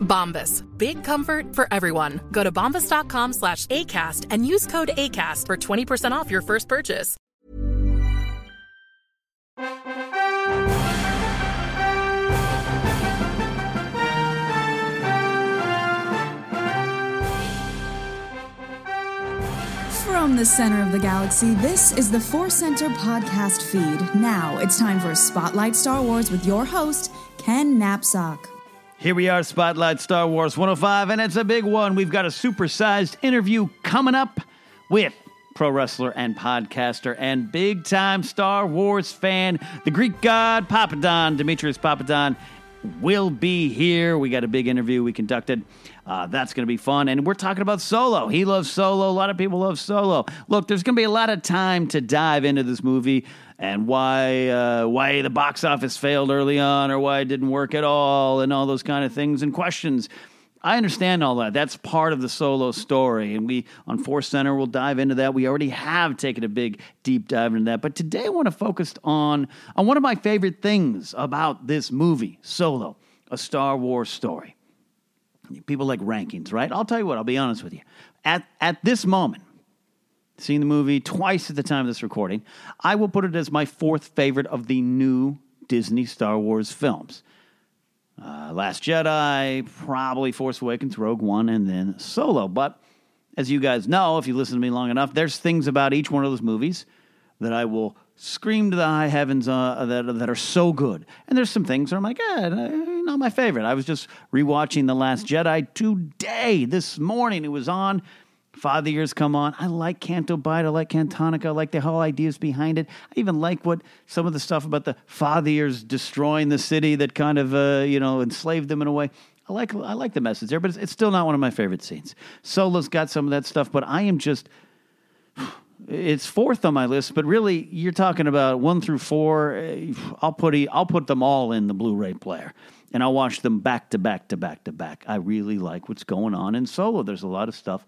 Bombas. Big comfort for everyone. Go to bombas.com slash ACAST and use code ACAST for 20% off your first purchase. From the center of the galaxy, this is the Force Center podcast feed. Now it's time for Spotlight Star Wars with your host, Ken Napzok. Here we are, Spotlight Star Wars 105, and it's a big one. We've got a supersized interview coming up with pro wrestler and podcaster and big time Star Wars fan, the Greek god Papadon, Demetrios Papadon, will be here. We got a big interview we conducted. Uh, that's going to be fun. And we're talking about Solo. He loves Solo. A lot of people love Solo. Look, there's going to be a lot of time to dive into this movie and why uh, why the box office failed early on or why it didn't work at all and all those kind of things and questions. I understand all that. That's part of the solo story. And we, on Force Center, will dive into that. We already have taken a big deep dive into that. But today I want to focus on, on one of my favorite things about this movie, Solo, a Star Wars story. People like rankings, right? I'll tell you what, I'll be honest with you. At, at this moment, seeing the movie twice at the time of this recording, I will put it as my fourth favorite of the new Disney Star Wars films. Uh, Last Jedi, probably Force Awakens, Rogue One, and then Solo. But as you guys know, if you listen to me long enough, there's things about each one of those movies that I will scream to the high heavens uh, that, that are so good. And there's some things where I'm like, eh, not my favorite. I was just rewatching The Last Jedi today, this morning. It was on. Fathiers come on. I like Canto Bight. I like Cantonica. I like the whole ideas behind it. I even like what some of the stuff about the Fathiers destroying the city that kind of uh, you know enslaved them in a way. I like I like the message there, but it's, it's still not one of my favorite scenes. Solo's got some of that stuff, but I am just It's fourth on my list, but really, you're talking about one through four. eh, I'll put I'll put them all in the Blu-ray player, and I'll watch them back to back to back to back. I really like what's going on in Solo. There's a lot of stuff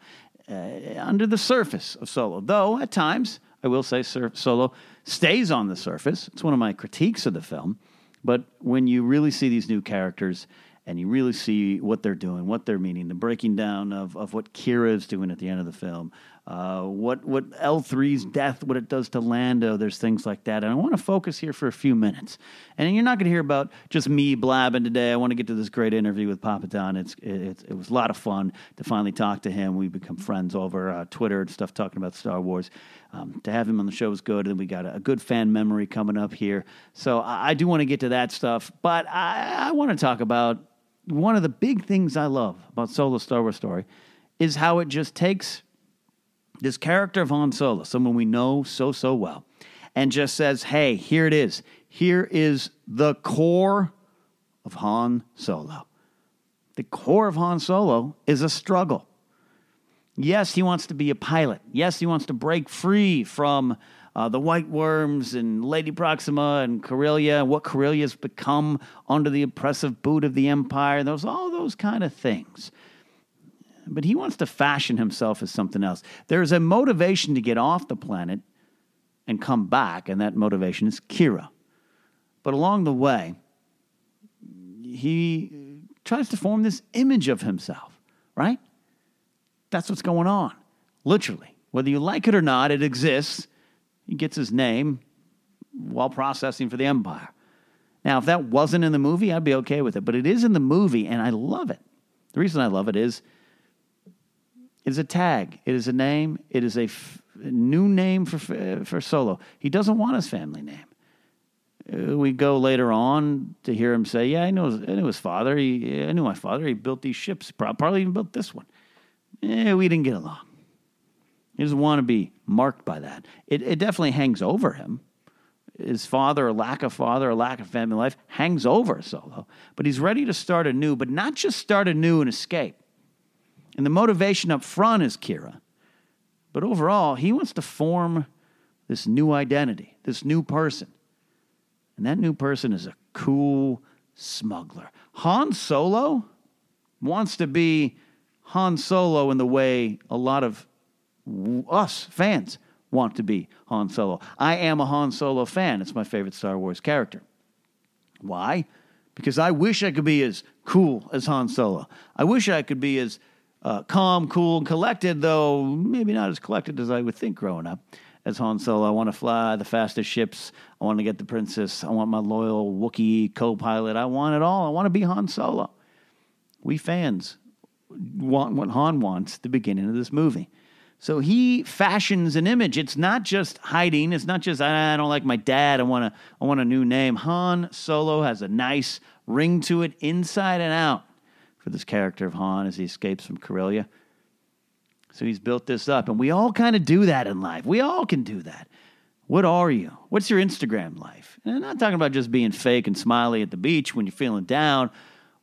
Uh, under the surface of Solo, though at times I will say Solo stays on the surface. It's one of my critiques of the film, but when you really see these new characters and you really see what they're doing, what they're meaning, the breaking down of, of what Qi'ra is doing at the end of the film, uh, what what L3's death, what it does to Lando, there's things like that. And I want to focus here for a few minutes. And you're not going to hear about just me blabbing today. I want to get to this great interview with Papadon. It's, it, it was a lot of fun to finally talk to him. We become friends over uh, Twitter and stuff talking about Star Wars. Um, to have him on the show was good. And we got a, a good fan memory coming up here. So I, I do want to get to that stuff. But I, I want to talk about one of the big things I love about Solo Star Wars Story is how it just takes this character of Han Solo, someone we know so, so well, and just says, hey, here it is. Here is the core of Han Solo. The core of Han Solo is a struggle. Yes, he wants to be a pilot. Yes, he wants to break free from uh, the White Worms and Lady Proxima and Corellia, what Corellia's become under the oppressive boot of the Empire. Those all those kind of things. But he wants to fashion himself as something else. There's a motivation to get off the planet and come back, and that motivation is Qi'ra. But along the way, he tries to form this image of himself, right? That's what's going on, literally. Whether you like it or not, it exists. He gets his name while processing for the Empire. Now, if that wasn't in the movie, I'd be okay with it, but it is in the movie, and I love it. The reason I love it is it is a tag, it is a name, it is a f- new name for, for Solo. He doesn't want his family name. Uh, we go later on to hear him say, "Yeah, I know, I knew his father. He, I knew my father. He built these ships. Probably even built this one. Eh, we didn't get along. He doesn't want to be marked by that. It, it definitely hangs over him. His father, or lack of father, or lack of family life, hangs over Solo. But he's ready to start anew, but not just start anew and escape. And the motivation up front is Qi'ra. But overall, he wants to form this new identity, this new person. And that new person is a cool smuggler. Han Solo wants to be Han Solo in the way a lot of us fans want to be Han Solo. I am a Han Solo fan. It's my favorite Star Wars character. Why? Because I wish I could be as cool as Han Solo. I wish I could be as uh, calm, cool, and collected, though maybe not as collected as I would think growing up as Han Solo. I want to fly the fastest ships. I want to get the princess. I want my loyal Wookiee co pilot. I want it all. I want to be Han Solo. We fans want what Han wants at the beginning of this movie. So he fashions an image. It's not just hiding. It's not just I don't like my dad. I want to. I want a new name. Han Solo has a nice ring to it, inside and out, for this character of Han as he escapes from Corellia. So he's built this up, and we all kind of do that in life. We all can do that. What are you? What's your Instagram life? And I'm not talking about just being fake and smiley at the beach when you're feeling down.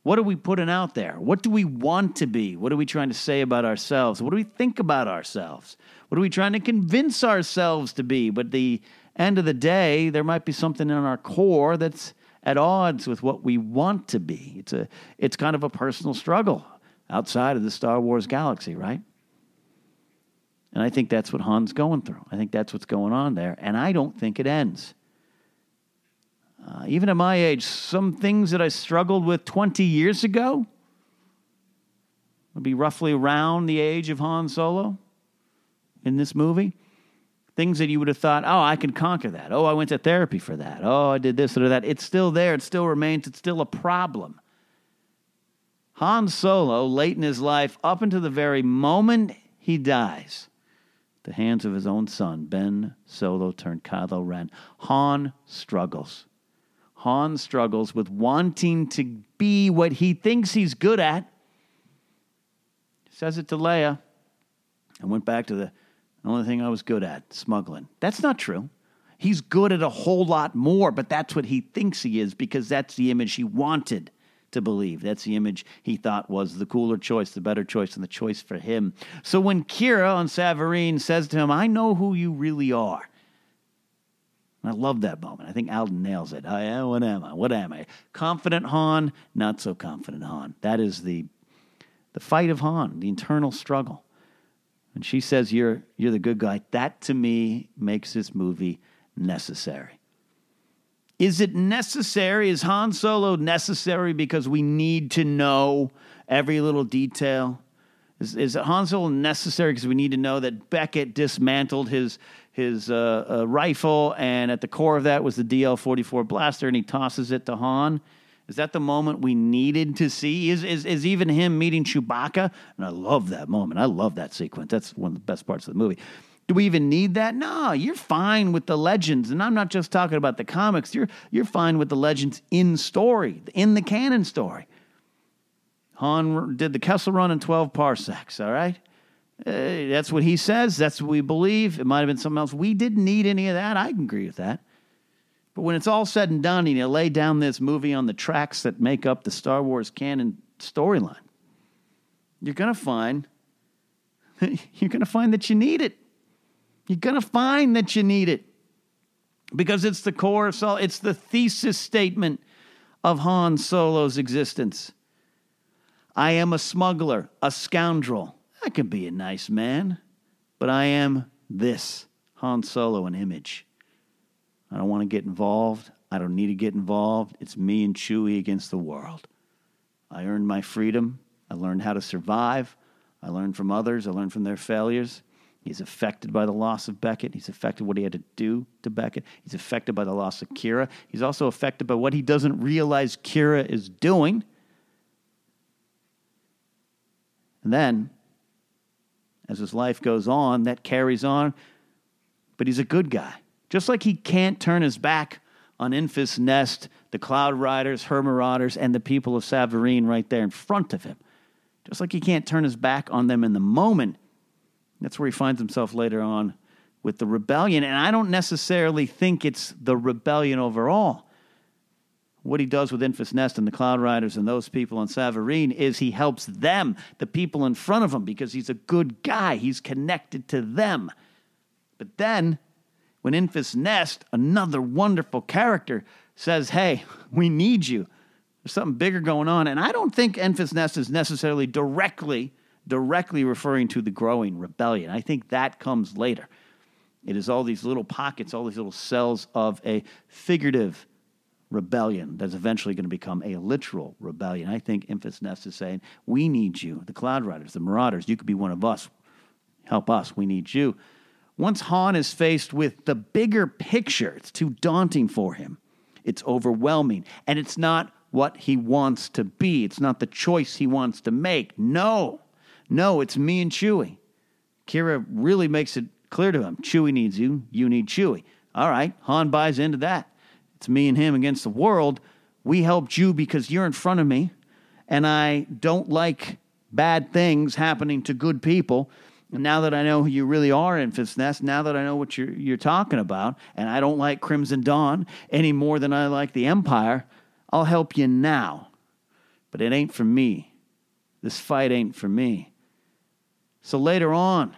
What are we putting out there? What do we want to be? What are we trying to say about ourselves? What do we think about ourselves? What are we trying to convince ourselves to be? But the end of the day, there might be something in our core that's at odds with what we want to be. It's a it's kind of a personal struggle outside of the Star Wars galaxy, right? And I think that's what Han's going through. I think that's what's going on there. And I don't think it ends. Uh, even at my age, some things that I struggled with 20 years ago would be roughly around the age of Han Solo in this movie. Things that you would have thought, oh, I can conquer that. Oh, I went to therapy for that. Oh, I did this or that. It's still there. It still remains. It's still a problem. Han Solo, late in his life, up until the very moment he dies, the hands of his own son, Ben Solo turned Kylo Ren. Han struggles. Han struggles with wanting to be what he thinks he's good at. Says it to Leia. I went back to the only thing I was good at, smuggling. That's not true. He's good at a whole lot more, but that's what he thinks he is because that's the image he wanted to believe. That's the image he thought was the cooler choice, the better choice, and the choice for him. So when Qi'ra on Savareen says to him, I know who you really are. I love that moment. I think Alden nails it. I, what am I? What am I? Confident Han, not so confident Han. That is the the fight of Han, the internal struggle. And she says, "You're you're the good guy." That to me makes this movie necessary. Is it necessary? Is Han Solo necessary because we need to know every little detail? Is, is Han Solo necessary because we need to know that Beckett dismantled his his uh, uh, rifle, and at the core of that was the DL 44 blaster, and he tosses it to Han? Is that the moment we needed to see? Is, is, is even him meeting Chewbacca? And I love that moment. I love that sequence. That's one of the best parts of the movie. Do we even need that? No, you're fine with the legends. And I'm not just talking about the comics. You're, you're fine with the legends in story, in the canon story. Han did the Kessel run in 12 parsecs, all right? Uh, that's what he says. That's what we believe. It might have been something else. We didn't need any of that. I can agree with that. But when it's all said and done, and you lay down this movie on the tracks that make up the Star Wars canon storyline, you're going to find you're going to find that you need it. You're going to find that you need it because it's the core of Solo. It's the thesis statement of Han Solo's existence. I am a smuggler, a scoundrel. I can be a nice man, but I am this Han Solo, an image. I don't want to get involved. I don't need to get involved. It's me and Chewie against the world. I earned my freedom. I learned how to survive. I learned from others. I learned from their failures. He's affected by the loss of Beckett. He's affected what he had to do to Beckett. He's affected by the loss of Qi'ra. He's also affected by what he doesn't realize Qi'ra is doing. And then, as his life goes on, that carries on. But he's a good guy. Just like he can't turn his back on Enfys Nest, the Cloud Riders, Her Marauders, and the people of Savareen right there in front of him. Just like he can't turn his back on them in the moment. That's where he finds himself later on with the rebellion. And I don't necessarily think it's the rebellion overall. What he does with Enfys Nest and the Cloud Riders and those people on Savareen is he helps them, the people in front of him, because he's a good guy. He's connected to them. But then when Enfys Nest, another wonderful character, says, Hey, we need you. There's something bigger going on. And I don't think Enfys Nest is necessarily directly, directly referring to the growing rebellion. I think that comes later. It is all these little pockets, all these little cells of a figurative rebellion that's eventually going to become a literal rebellion. I think Enfys Nest is saying, We need you. The Cloud Riders, the Marauders, you could be one of us. Help us. We need you. Once Han is faced with the bigger picture, it's too daunting for him. It's overwhelming, and it's not what he wants to be. It's not the choice he wants to make. No, no, it's me and Chewie. Qi'ra really makes it clear to him Chewie needs you, you need Chewie. All right, Han buys into that. It's me and him against the world. We helped you because you're in front of me, and I don't like bad things happening to good people. Now that I know who you really are, Enfys Nest, now that I know what you're, you're talking about, and I don't like Crimson Dawn any more than I like the Empire, I'll help you now. But it ain't for me. This fight ain't for me. So later on,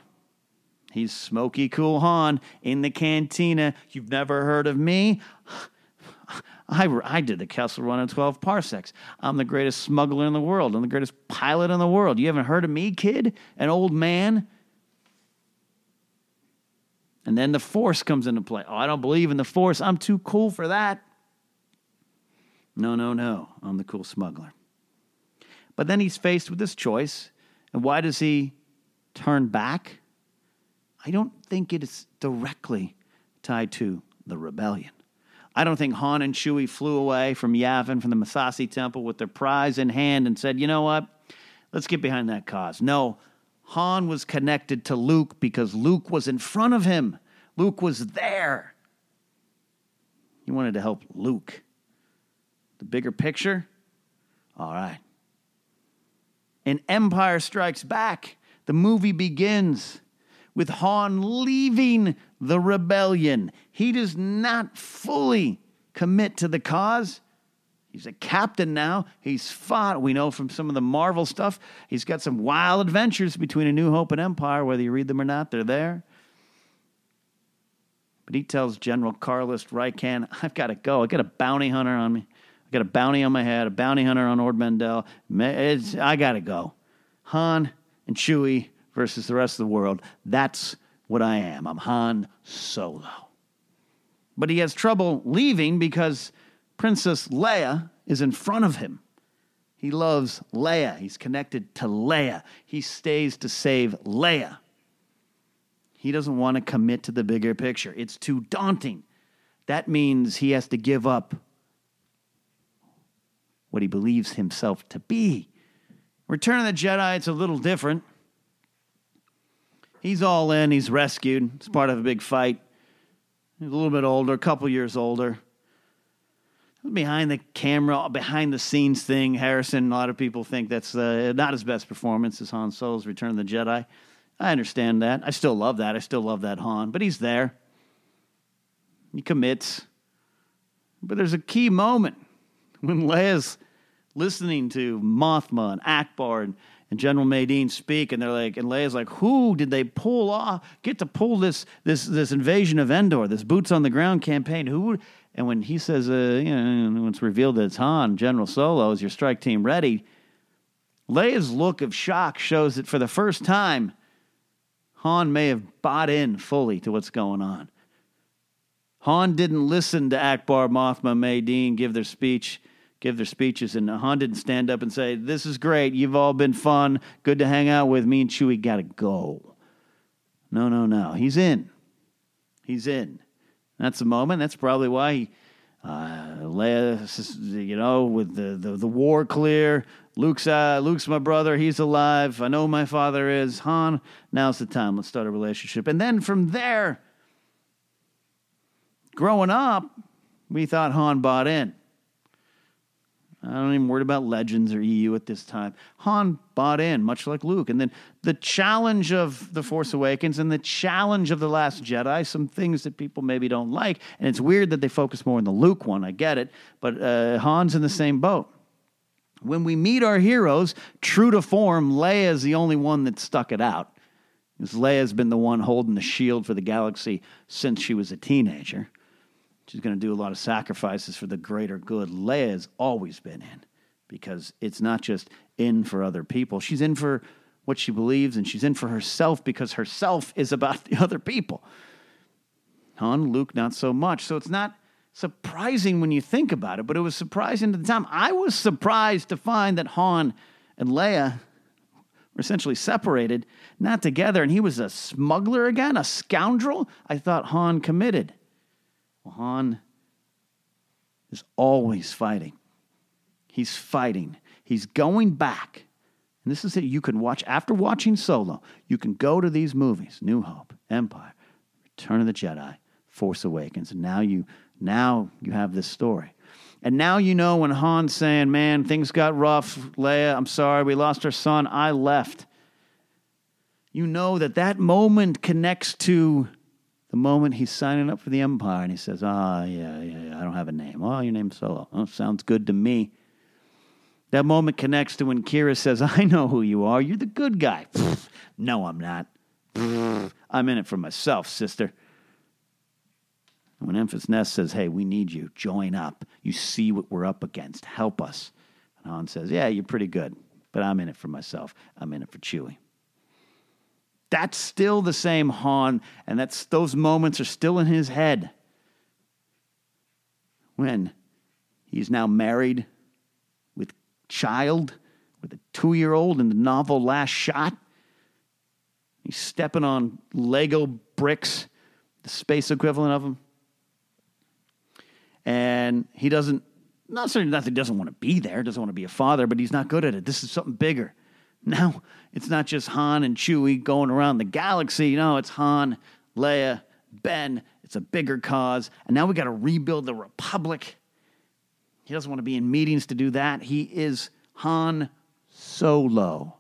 he's Smoky Cool Han in the cantina. You've never heard of me? I, I did the Kessel Run in 12 parsecs. I'm the greatest smuggler in the world. I'm the greatest pilot in the world. You haven't heard of me, kid? An old man? And then the force comes into play. Oh, I don't believe in the force. I'm too cool for that. No, no, no. I'm the cool smuggler. But then he's faced with this choice. And why does he turn back? I don't think it is directly tied to the rebellion. I don't think Han and Chewie flew away from Yavin, from the Massassi temple, with their prize in hand and said, you know what? Let's get behind that cause. No, Han was connected to Luke because Luke was in front of him. Luke was there. He wanted to help Luke. The bigger picture? All right. In Empire Strikes Back, the movie begins with Han leaving the rebellion. He does not fully commit to the cause. He's a captain now. He's fought. We know from some of the Marvel stuff, he's got some wild adventures between A New Hope and Empire. Whether you read them or not, they're there. But he tells General Carlist Rieekan, I've got to go. I got a bounty hunter on me. I got a bounty on my head, a bounty hunter on Ord Mantell. It's, I got to go. Han and Chewie versus the rest of the world. That's what I am. I'm Han Solo. But he has trouble leaving because Princess Leia is in front of him. He loves Leia. He's connected to Leia. He stays to save Leia. He doesn't want to commit to the bigger picture. It's too daunting. That means he has to give up what he believes himself to be. Return of the Jedi, it's a little different. He's all in, he's rescued. It's part of a big fight. He's a little bit older, a couple years older. Behind the camera, behind the scenes thing, Harrison, a lot of people think that's uh, not his best performance as Han Solo's Return of the Jedi. I understand that. I still love that. I still love that Han, but he's there. He commits. But there's a key moment when Leia's listening to Mothma and Ackbar and, and General Madine speak, and they're like, and Leia's like, who did they pull off, get to pull this this this invasion of Endor, this boots on the ground campaign? Who? And when he says, uh, you know, when it's revealed that it's Han, General Solo, is your strike team ready? Leia's look of shock shows that for the first time, Han may have bought in fully to what's going on. Han didn't listen to Ackbar, Mothma, Madine give their speech, give their speeches, and Han didn't stand up and say, "This is great. You've all been fun. Good to hang out with me and Chewie. Got to go." No, no, no. He's in. He's in. That's the moment. That's probably why he, uh, you know, with the, the, the war clear, Luke's uh, Luke's my brother. He's alive. I know my father is Han. Now's the time. Let's start a relationship. And then from there, growing up, we thought Han bought in. I don't even worry about Legends or EU at this time. Han bought in, much like Luke. And then the challenge of The Force Awakens and the challenge of The Last Jedi, some things that people maybe don't like. And it's weird that they focus more on the Luke one. I get it. But uh, Han's in the same boat. When we meet our heroes, true to form, Leia is the only one that stuck it out. Because Leia's been the one holding the shield for the galaxy since she was a teenager. She's going to do a lot of sacrifices for the greater good. Leia has always been in because it's not just in for other people. She's in for what she believes and she's in for herself because herself is about the other people. Han, Luke, not so much. So it's not surprising when you think about it, but it was surprising at the time. I was surprised to find that Han and Leia were essentially separated, not together, and he was a smuggler again, a scoundrel. I thought Han committed. Han is always fighting. He's fighting. He's going back. And this is it. You can watch, after watching Solo, you can go to these movies New Hope, Empire, Return of the Jedi, Force Awakens, and now you now you have this story. And now you know when Han's saying, Man, things got rough. Leia, I'm sorry, we lost our son. I left. You know that that moment connects to the moment he's signing up for the Empire and he says, Ah, yeah, yeah, yeah, I don't have a name. Oh, your name's Solo. Oh, sounds good to me. That moment connects to when Qi'ra says, I know who you are. You're the good guy. no, I'm not. I'm in it for myself, sister. When Enfys Nest says, hey, we need you, join up. You see what we're up against. Help us. And Han says, yeah, you're pretty good, but I'm in it for myself. I'm in it for Chewie. That's still the same Han, and that's those moments are still in his head. When he's now married with child, with a two year old in the novel Last Shot. He's stepping on Lego bricks, the space equivalent of them and he doesn't not saying that he doesn't want to be there, doesn't want to be a father, but he's not good at it. This is something bigger. Now it's not just Han and Chewie going around the galaxy. No, it's Han, Leia, Ben. It's a bigger cause, and now we got to rebuild the Republic. He doesn't want to be in meetings to do that. He is Han Solo.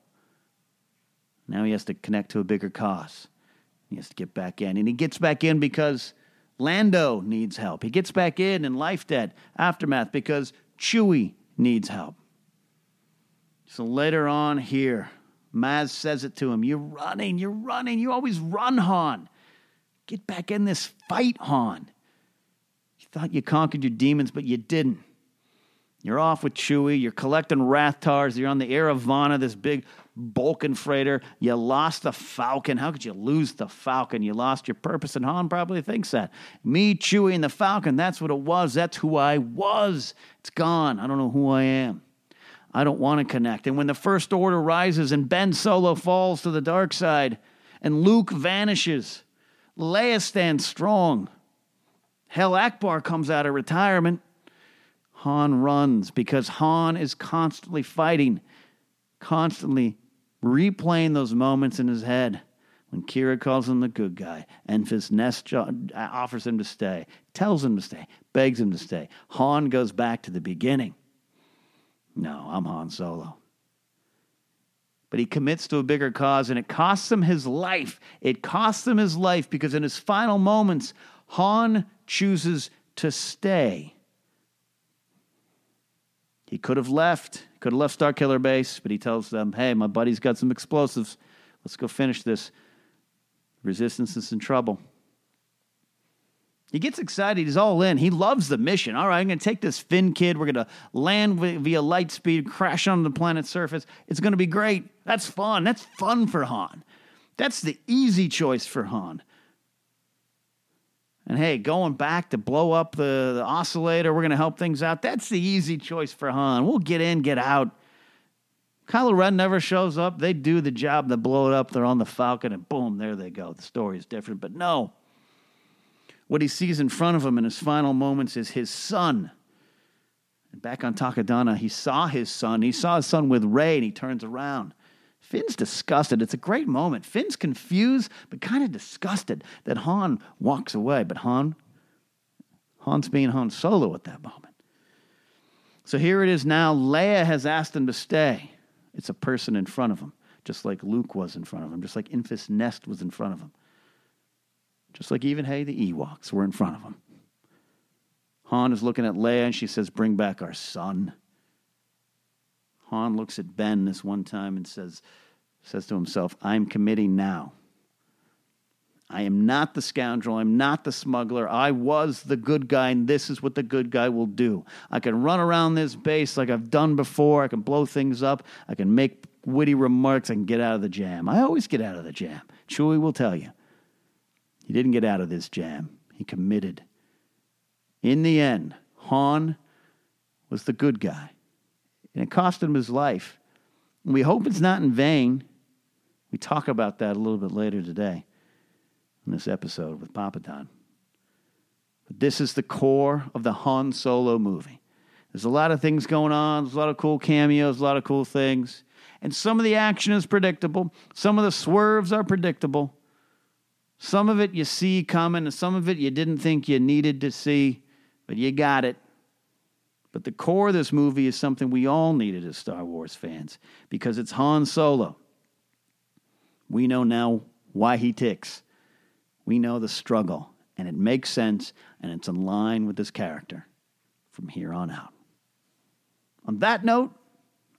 Now he has to connect to a bigger cause. He has to get back in, and he gets back in because Lando needs help. He gets back in in Life Debt Aftermath because Chewie needs help. So later on here, Maz says it to him You're running, you're running, you always run, Han. Get back in this fight, Han. You thought you conquered your demons, but you didn't. You're off with Chewie. You're collecting Rathtars. You're on the Eravana, this big Vulcan freighter. You lost the Falcon. How could you lose the Falcon? You lost your purpose, and Han probably thinks that. Me, Chewie, and the Falcon, that's what it was. That's who I was. It's gone. I don't know who I am. I don't want to connect. And when the First Order rises and Ben Solo falls to the dark side and Luke vanishes, Leia stands strong. Hell, Ackbar comes out of retirement. Han runs because Han is constantly fighting, constantly replaying those moments in his head when Qi'ra calls him the good guy, Enfys Nest offers him to stay, tells him to stay, begs him to stay. Han goes back to the beginning. No, I'm Han Solo. But he commits to a bigger cause and it costs him his life. It costs him his life because in his final moments, Han chooses to stay. He could have left, could have left Starkiller Base, but he tells them, hey, my buddy's got some explosives. Let's go finish this. Resistance is in trouble. He gets excited. He's all in. He loves the mission. All right, I'm going to take this Finn kid. We're going to land via light speed, crash on the planet's surface. It's going to be great. That's fun. That's fun for Han. That's the easy choice for Han. And hey, going back to blow up the, the oscillator, we're going to help things out. That's the easy choice for Han. We'll get in, get out. Kylo Ren never shows up. They do the job, they blow it up. They're on the Falcon, and boom, there they go. The story is different. But no, what he sees in front of him in his final moments is his son. And back on Takodana, he saw his son. He saw his son with Rey, and he turns around. Finn's disgusted. It's a great moment. Finn's confused, but kind of disgusted that Han walks away. But Han, Han's being Han Solo at that moment. So here it is now. Leia has asked him to stay. It's a person in front of him, just like Luke was in front of him, just like Enfys Nest was in front of him. Just like even, hey, the Ewoks were in front of him. Han is looking at Leia and she says, Bring back our son. Han looks at Ben this one time and says, says to himself, I'm committing now. I am not the scoundrel. I'm not the smuggler. I was the good guy, and this is what the good guy will do. I can run around this base like I've done before. I can blow things up. I can make witty remarks. I can get out of the jam. I always get out of the jam. Chewie will tell you. He didn't get out of this jam, he committed. In the end, Han was the good guy, and it cost him his life. And we hope it's not in vain. We talk about that a little bit later today in this episode with Papadon. But this is the core of the Han Solo movie. There's a lot of things going on, there's a lot of cool cameos, a lot of cool things. And some of the action is predictable, some of the swerves are predictable. Some of it you see coming, and some of it you didn't think you needed to see, but you got it. But the core of this movie is something we all needed as Star Wars fans because it's Han Solo. We know now why he ticks. We know the struggle, and it makes sense, and it's in line with this character from here on out. On that note,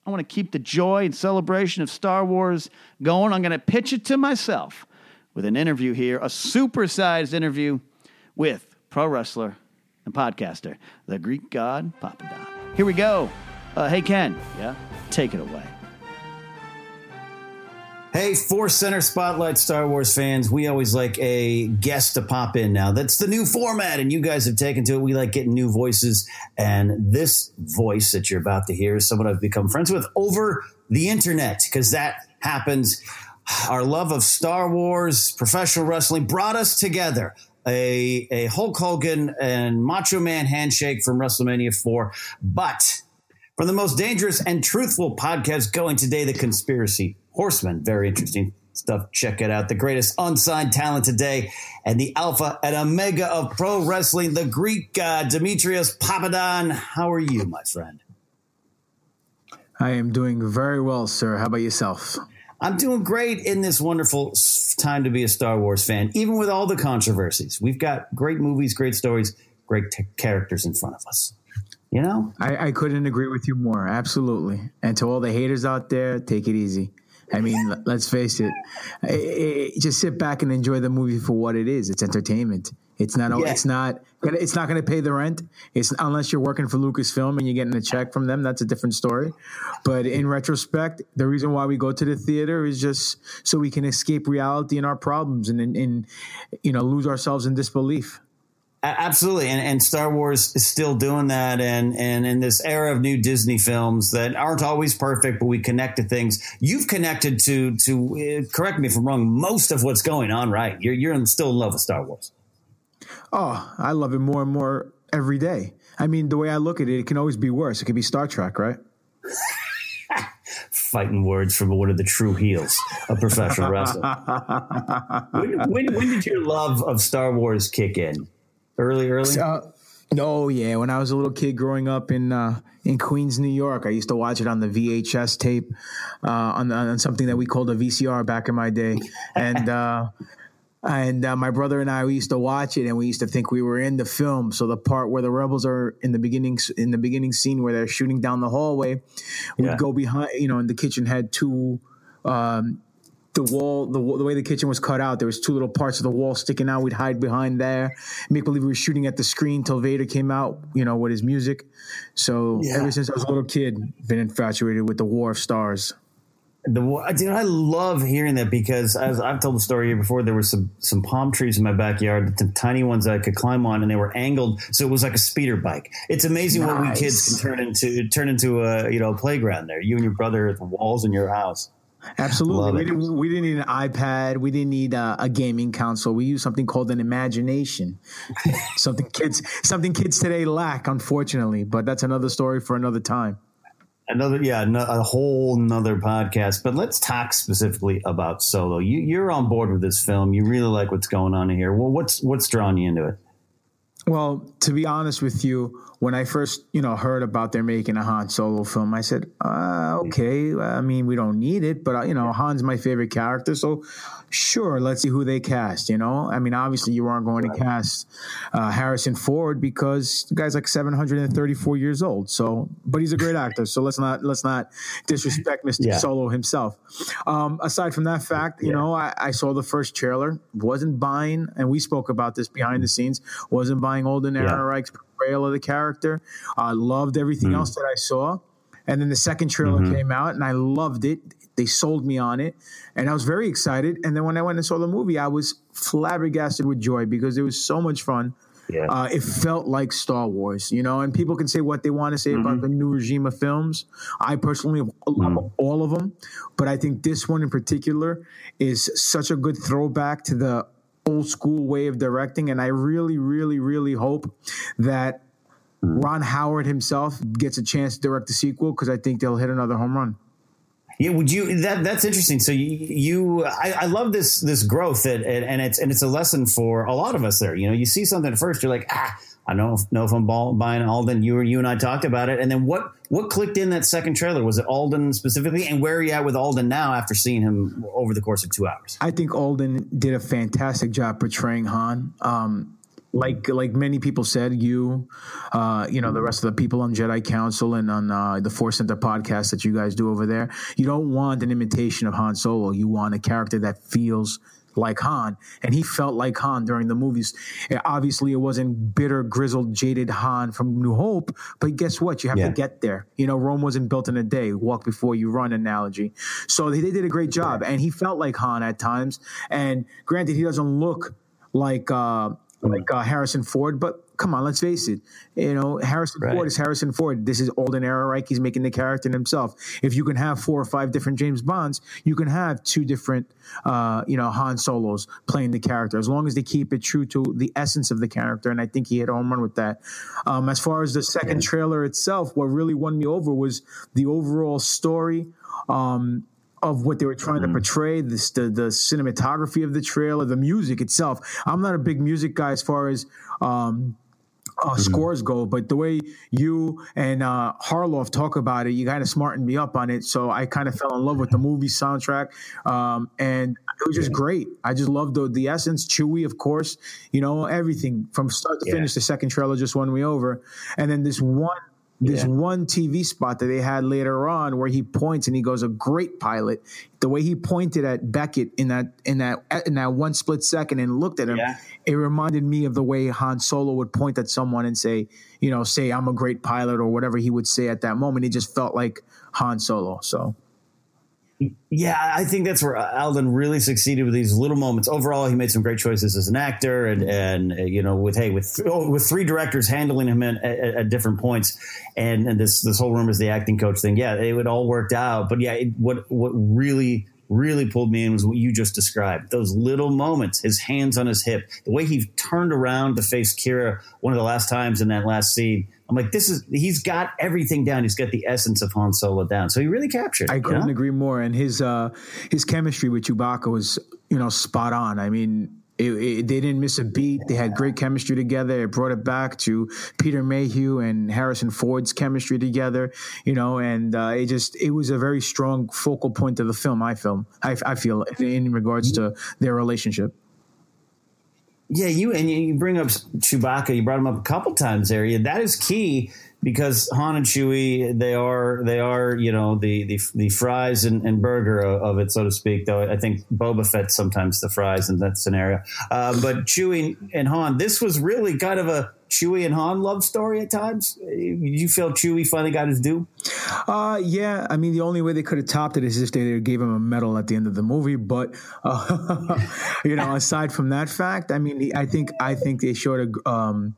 I want to keep the joy and celebration of Star Wars going. I'm going to pitch it to myself with an interview here, a supersized interview with pro wrestler and podcaster, the Greek god Papadon. Here we go. Uh, hey, Ken. Yeah? Take it away. Hey, Force Center Spotlight Star Wars fans, we always like a guest to pop in now. That's the new format, and you guys have taken to it. We like getting new voices, and this voice that you're about to hear is someone I've become friends with over the internet because that happens our love of Star Wars, professional wrestling brought us together. A, a Hulk Hogan and Macho Man handshake from WrestleMania 4. But from the most dangerous and truthful podcast going today, The Conspiracy Horseman. Very interesting stuff. Check it out. The greatest unsigned talent today and the alpha and omega of pro wrestling, the Greek god, Demetrios Papadon. How are you, my friend? I am doing very well, sir. How about yourself? I'm doing great in this wonderful time to be a Star Wars fan, even with all the controversies. We've got great movies, great stories, great t- characters in front of us. You know, I, I couldn't agree with you more. Absolutely. And to all the haters out there, take it easy. I mean, let's face it. Just sit back and enjoy the movie for what it is. It's entertainment. It's not. Yeah. It's not. It's not going to pay the rent. It's unless you're working for Lucasfilm and you're getting a check from them. That's a different story. But in retrospect, the reason why we go to the theater is just so we can escape reality and our problems and, and, and you know lose ourselves in disbelief. Absolutely, and, and Star Wars is still doing that, and and in this era of new Disney films that aren't always perfect, but we connect to things. You've connected to to uh, correct me if I'm wrong. Most of what's going on, right? You're you're still in love with Star Wars. Oh, I love it more and more every day. I mean, the way I look at it, it can always be worse. It could be Star Trek, right? Fighting words from one of the true heels of professional wrestling. when, when, when did your love of Star Wars kick in? Early, early. Uh, oh yeah, when I was a little kid growing up in uh, in Queens, New York, I used to watch it on the VHS tape uh, on, on something that we called a VCR back in my day, and. And uh, my brother and I we used to watch it, and we used to think we were in the film. So the part where the rebels are in the beginning in the beginning scene where they're shooting down the hallway, we'd yeah. go behind. You know, and the kitchen had two um, the wall, the, the way the kitchen was cut out, there was two little parts of the wall sticking out. We'd hide behind there, make believe we were shooting at the screen till Vader came out, you know, with his music. So yeah. ever since I was a little kid, been infatuated with the War of Stars. The dude, I love hearing that because as I've told the story here before, there were some some palm trees in my backyard, tiny ones that I could climb on, and they were angled, so it was like a speeder bike. It's amazing nice. what we kids can turn into turn into a you know a playground there. You and your brother at the walls in your house. Absolutely. We didn't, we didn't, need an iPad. We didn't need a, a gaming console. We used something called an imagination. something kids something kids today lack, unfortunately. But that's another story for another time. Another, yeah, no, a whole another podcast. But let's talk specifically about Solo. You, you're on board with this film. You really like what's going on here. Well, what's what's drawing you into it? Well, to be honest with you, when I first, you know, heard about they're making a Han Solo film, I said, uh, okay, I mean, we don't need it, but uh, you know, Han's my favorite character, so sure, let's see who they cast. You know, I mean, obviously you aren't going to cast uh, Harrison Ford because the guy's like 734 years old. So, but he's a great actor, so let's not let's not disrespect Mr. Yeah. Solo himself. Um, aside from that fact, you yeah. know, I, I saw the first trailer, wasn't buying, and we spoke about this behind the scenes, wasn't buying Alden yeah. Ehrenreich's portrayal of the character. I loved everything mm. else that I saw. And then the second trailer mm-hmm. came out and I loved it. They sold me on it and I was very excited. And then when I went and saw the movie, I was flabbergasted with joy because it was so much fun. Yeah. Uh, it felt like Star Wars, you know, and people can say what they want to say mm-hmm. about the new regime of films. I personally love mm-hmm. all of them, but I think this one in particular is such a good throwback to the old school way of directing. And I really, really, really hope that Ron Howard himself gets a chance to direct the sequel because I think they'll hit another home run. Yeah, would you? That that's interesting. So you, you I, I, love this this growth, that, and it's and it's a lesson for a lot of us. There, you know, you see something at first, you're like, ah, I don't know if I'm buying Alden. You you and I talked about it, and then what what clicked in that second trailer? Was it Alden specifically, and where are you at with Alden now after seeing him over the course of two hours? I think Alden did a fantastic job portraying Han. Um, like like many people said, you, uh, you know, the rest of the people on Jedi Council and on uh, the Force Center podcast that you guys do over there, you don't want an imitation of Han Solo. You want a character that feels like Han, and he felt like Han during the movies. Obviously, it wasn't bitter, grizzled, jaded Han from New Hope, but guess what? You have yeah. to get there. You know, Rome wasn't built in a day. Walk before you run analogy. So they, they did a great job, and he felt like Han at times. And granted, he doesn't look like. Uh, like uh, Harrison Ford. But come on, let's face it. You know, Harrison right. Ford is Harrison Ford. This is Alden Ehrenreich. He's making the character himself. If you can have four or five different James Bonds, you can have two different, uh, you know, Han Solos playing the character as long as they keep it true to the essence of the character. And I think he hit a home run with that. Um, as far as the second yeah. trailer itself, what really won me over was the overall story. Um, of what they were trying mm-hmm. to portray, this, the the cinematography of the trailer, the music itself. I'm not a big music guy as far as um, uh, mm-hmm. scores go, but the way you and uh, Harloff talk about it, you kind of smartened me up on it. So I kind of fell in love with the movie soundtrack, um, and it was just great. I just loved the the essence, Chewie, of course. You know everything from start to yeah. finish. The second trailer just won me over, and then this one this Yeah. one TV spot that they had later on where he points and he goes, "A great pilot." The way he pointed at Beckett in that in that in that one split second and looked at him, Yeah. it reminded me of the way Han Solo would point at someone and say, you know, say I'm a great pilot or whatever he would say at that moment. It just felt like Han Solo. So Yeah, I think that's where Alden really succeeded with these little moments. Overall, he made some great choices as an actor, and and uh, you know, with hey, with oh, with three directors handling him in, at, at different points, and, and this this whole room is the acting coach thing. Yeah, it would all worked out, but yeah, it, what what really really pulled me in was what you just described. Those little moments, his hands on his hip, the way he turned around to face Qi'ra one of the last times in that last scene. I'm like, this is he's got everything down. He's got the essence of Han Solo down. So he really captured. it, I couldn't know? agree more. And his uh, his chemistry with Chewbacca was, you know, spot on. I mean, it, it, they didn't miss a beat. They had great chemistry together. It brought it back to Peter Mayhew and Harrison Ford's chemistry together, you know, and uh, it just it was a very strong focal point of the film. I film, I, I feel in regards to their relationship. Yeah, you and you bring up Chewbacca. You brought him up a couple times there. Yeah, that is key because Han and Chewie they are they are you know the the, the fries and, and burger of, it so to speak. Though I think Boba Fett sometimes the fries in that scenario. Uh, but Chewie and Han, this was really kind of a Chewie and Han love story at times. You feel Chewie finally got his due? Uh, yeah. I mean, the only way they could have topped it is if they gave him a medal at the end of the movie. But uh, you know, aside from that fact, I mean, I think I think they showed a. Um,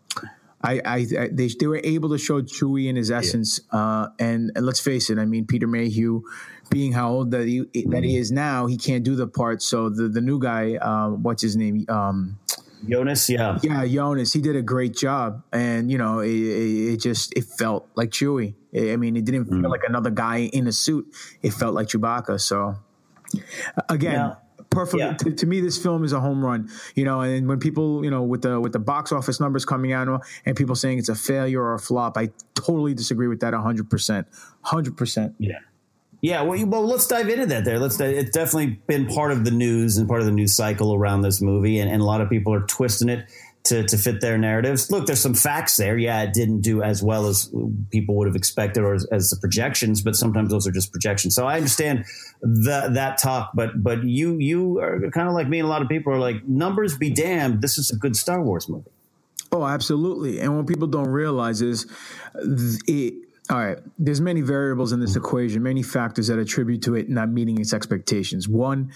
I, I, I they they were able to show Chewie in his essence, uh, and, and let's face it. I mean, Peter Mayhew, being how old that he that he is now, he can't do the part. So the the new guy, um, what's his name? Um, Joonas, yeah, yeah, Joonas. He did a great job, and you know, it, it, it just it felt like Chewie. I mean, it didn't feel like another guy in a suit. It felt like Chewbacca. So again. Yeah. Perfect. Yeah. To, to me, this film is a home run. You know, and when people, you know, with the with the box office numbers coming out and people saying it's a failure or a flop, I totally disagree with that. hundred percent, hundred percent. Yeah. Yeah, well, you- well, let's dive into that. There, let's. It's definitely been part of the news and part of the news cycle around this movie, and, and a lot of people are twisting it to to fit their narratives. Look, there's some facts there. Yeah, it didn't do as well as people would have expected, or as, as the projections. But sometimes those are just projections. So I understand that that talk. But but you you are kind of like me, and a lot of people are like, numbers be damned. This is a good Star Wars movie. Oh, absolutely. And what people don't realize is it. All right, there's many variables in this equation, many factors that attribute to it not meeting its expectations. One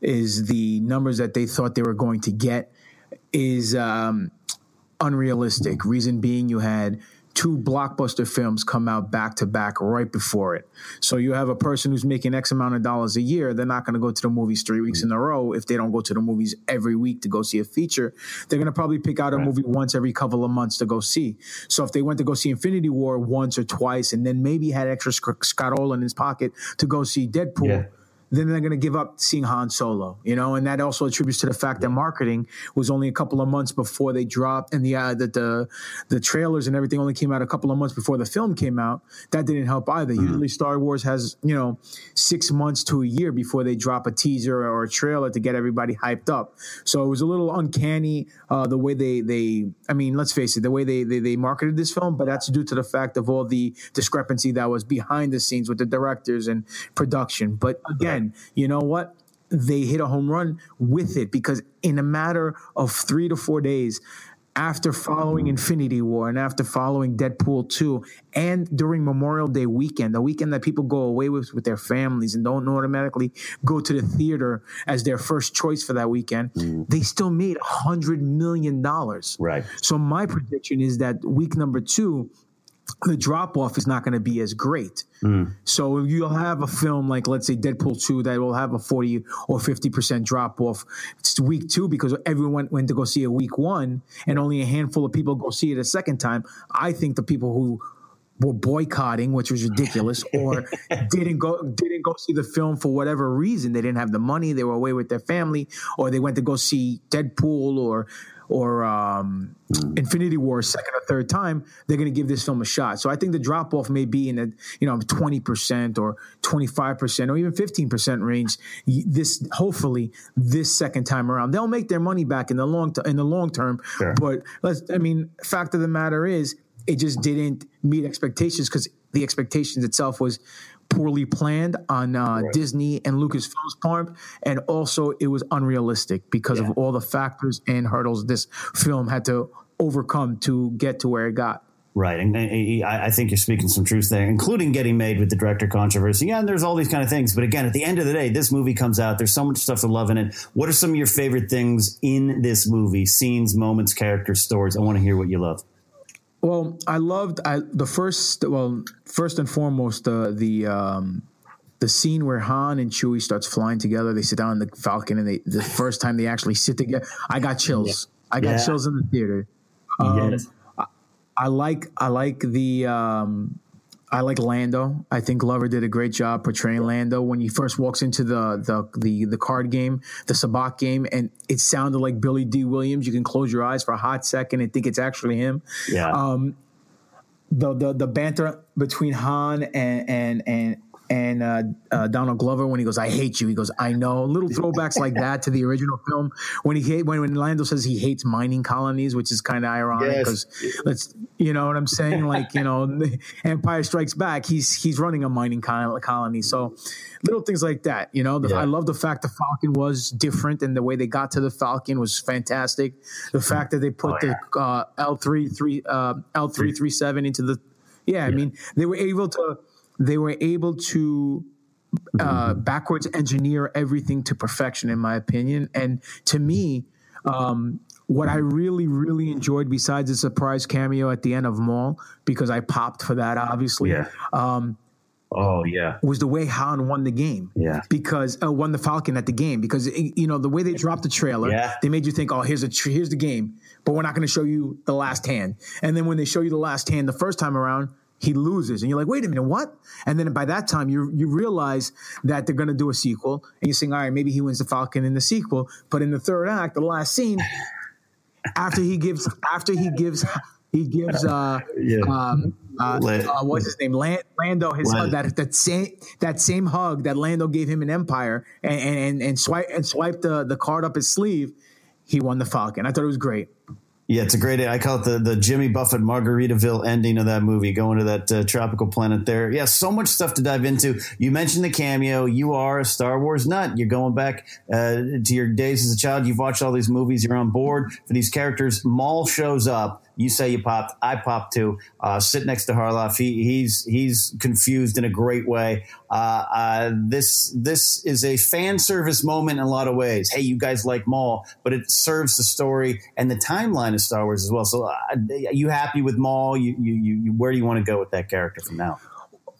is the numbers that they thought they were going to get is um, unrealistic. Reason being, you had two blockbuster films come out back to back right before it. So you have a person who's making X amount of dollars a year. They're not going to go to the movies three weeks in a row if they don't go to the movies every week to go see a feature. They're going to probably pick out a movie once every couple of months to go see. So if they went to go see Infinity War once or twice and then maybe had extra sc- Scott Ola in his pocket to go see Deadpool Yeah. Then they're going to give up seeing Han Solo, you know, and that also attributes to the fact that marketing was only a couple of months before they dropped, and the uh, that the the trailers and everything only came out a couple of months before the film came out. That didn't help either. Usually, Star Wars has you know six months to a year before they drop a teaser or a trailer to get everybody hyped up. So it was a little uncanny uh, the way they they. I mean, let's face it, the way they, they they marketed this film, but that's due to the fact of all the discrepancy that was behind the scenes with the directors and production. But again, you know what? They hit a home run with it because in a matter of three to four days, after following Infinity War and after following Deadpool 2 and during Memorial Day weekend, the weekend that people go away with with their families and don't automatically go to the theater as their first choice for that weekend, mm-hmm. they still made $100 million. Right. So my prediction is that week number two, the drop off is not going to be as great. Mm. So you'll have a film like, let's say, Deadpool 2 that will have a 40 or 50% drop off. It's week two because everyone went to go see it week one and only a handful of people go see it a second time. I think the people who were boycotting, which was ridiculous, or didn't go didn't go see the film for whatever reason. They didn't have the money. They were away with their family, or they went to go see Deadpool or or um, Infinity War second or third time. They're going to give this film a shot. So I think the drop off may be in the you know twenty percent or twenty five percent or even fifteen percent range. This hopefully this second time around they'll make their money back in the long t- in the long term. Sure. But let's I mean, fact of the matter is it just didn't meet expectations because the expectations itself was poorly planned on uh, right. Disney and Lucasfilm's part, and also it was unrealistic because yeah. of all the factors and hurdles this film had to overcome to get to where it got. Right, and, and I think you're speaking some truth there, including getting made with the director controversy. Yeah, and there's all these kind of things. But again, at the end of the day, this movie comes out. There's so much stuff to love in it. What are some of your favorite things in this movie? Scenes, moments, characters, stories. I want to hear what you love. Well, I loved I, the first. Well, first and foremost, uh, the um, the scene where Han and Chewie starts flying together. They sit down in the Falcon, and they the first time they actually sit together. I got chills. Yeah. I got yeah. chills in the theater. Um, yes. I like I like the um, I like Lando. I think Glover did a great job portraying Lando when he first walks into the the the, the card game, the sabacc game, and it sounded like Billy Dee Williams. You can close your eyes for a hot second and think it's actually him. Yeah. Um, the the the banter between Han and and and and uh, uh, Donald Glover when he goes, "I hate you." He goes, "I know." Little throwbacks like that to the original film when he hate when, when Lando says he hates mining colonies, which is kind of ironic because yes. let's you know what I'm saying. Like you know, Empire Strikes Back, he's he's running a mining colony, so little things like that. You know, the, yeah. I love the fact the Falcon was different and the way they got to the Falcon was fantastic. The fact that they put oh, yeah. the uh, L three three uh, L three three seven into the yeah, yeah, I mean they were able to they were able to uh, backwards engineer everything to perfection, in my opinion. And to me, um, what I really, really enjoyed, besides the surprise cameo at the end of Maul, because I popped for that, obviously. Yeah. Um, oh yeah. Was the way Han won the game. Yeah. Because uh, won the Falcon at the game because it, you know the way they dropped the trailer, yeah. they made you think, oh, here's a tr- here's the game, but we're not going to show you the last hand. And then when they show you the last hand the first time around, he loses. And you're like wait a minute what? And then by that time you you realize that they're going to do a sequel and you're saying all right maybe he wins the falcon in the sequel. But in the third act the last scene after he gives after he gives he gives uh, yeah. um, uh, uh, what's his name? Land, lando his hug, that that same that same hug that lando gave him in empire and and and swipe and swipe the the card up his sleeve he won the falcon. I thought it was great yeah, it's a great. I call it the the Jimmy Buffett Margaritaville ending of that movie, going to that uh, tropical planet there. Yeah, so much stuff to dive into. You mentioned the cameo. You are a Star Wars nut. You're going back uh, to your days as a child. You've watched all these movies. You're on board for these characters. Maul shows up. You say you popped. I popped too. Uh, sit next to Harloff. He, he's he's confused in a great way. Uh, uh, this this is a fan service moment in a lot of ways. Hey, you guys like Maul, but it serves the story and the timeline of Star Wars as well. So, uh, are you happy with Maul? You, you, you, where do you want to go with that character from now?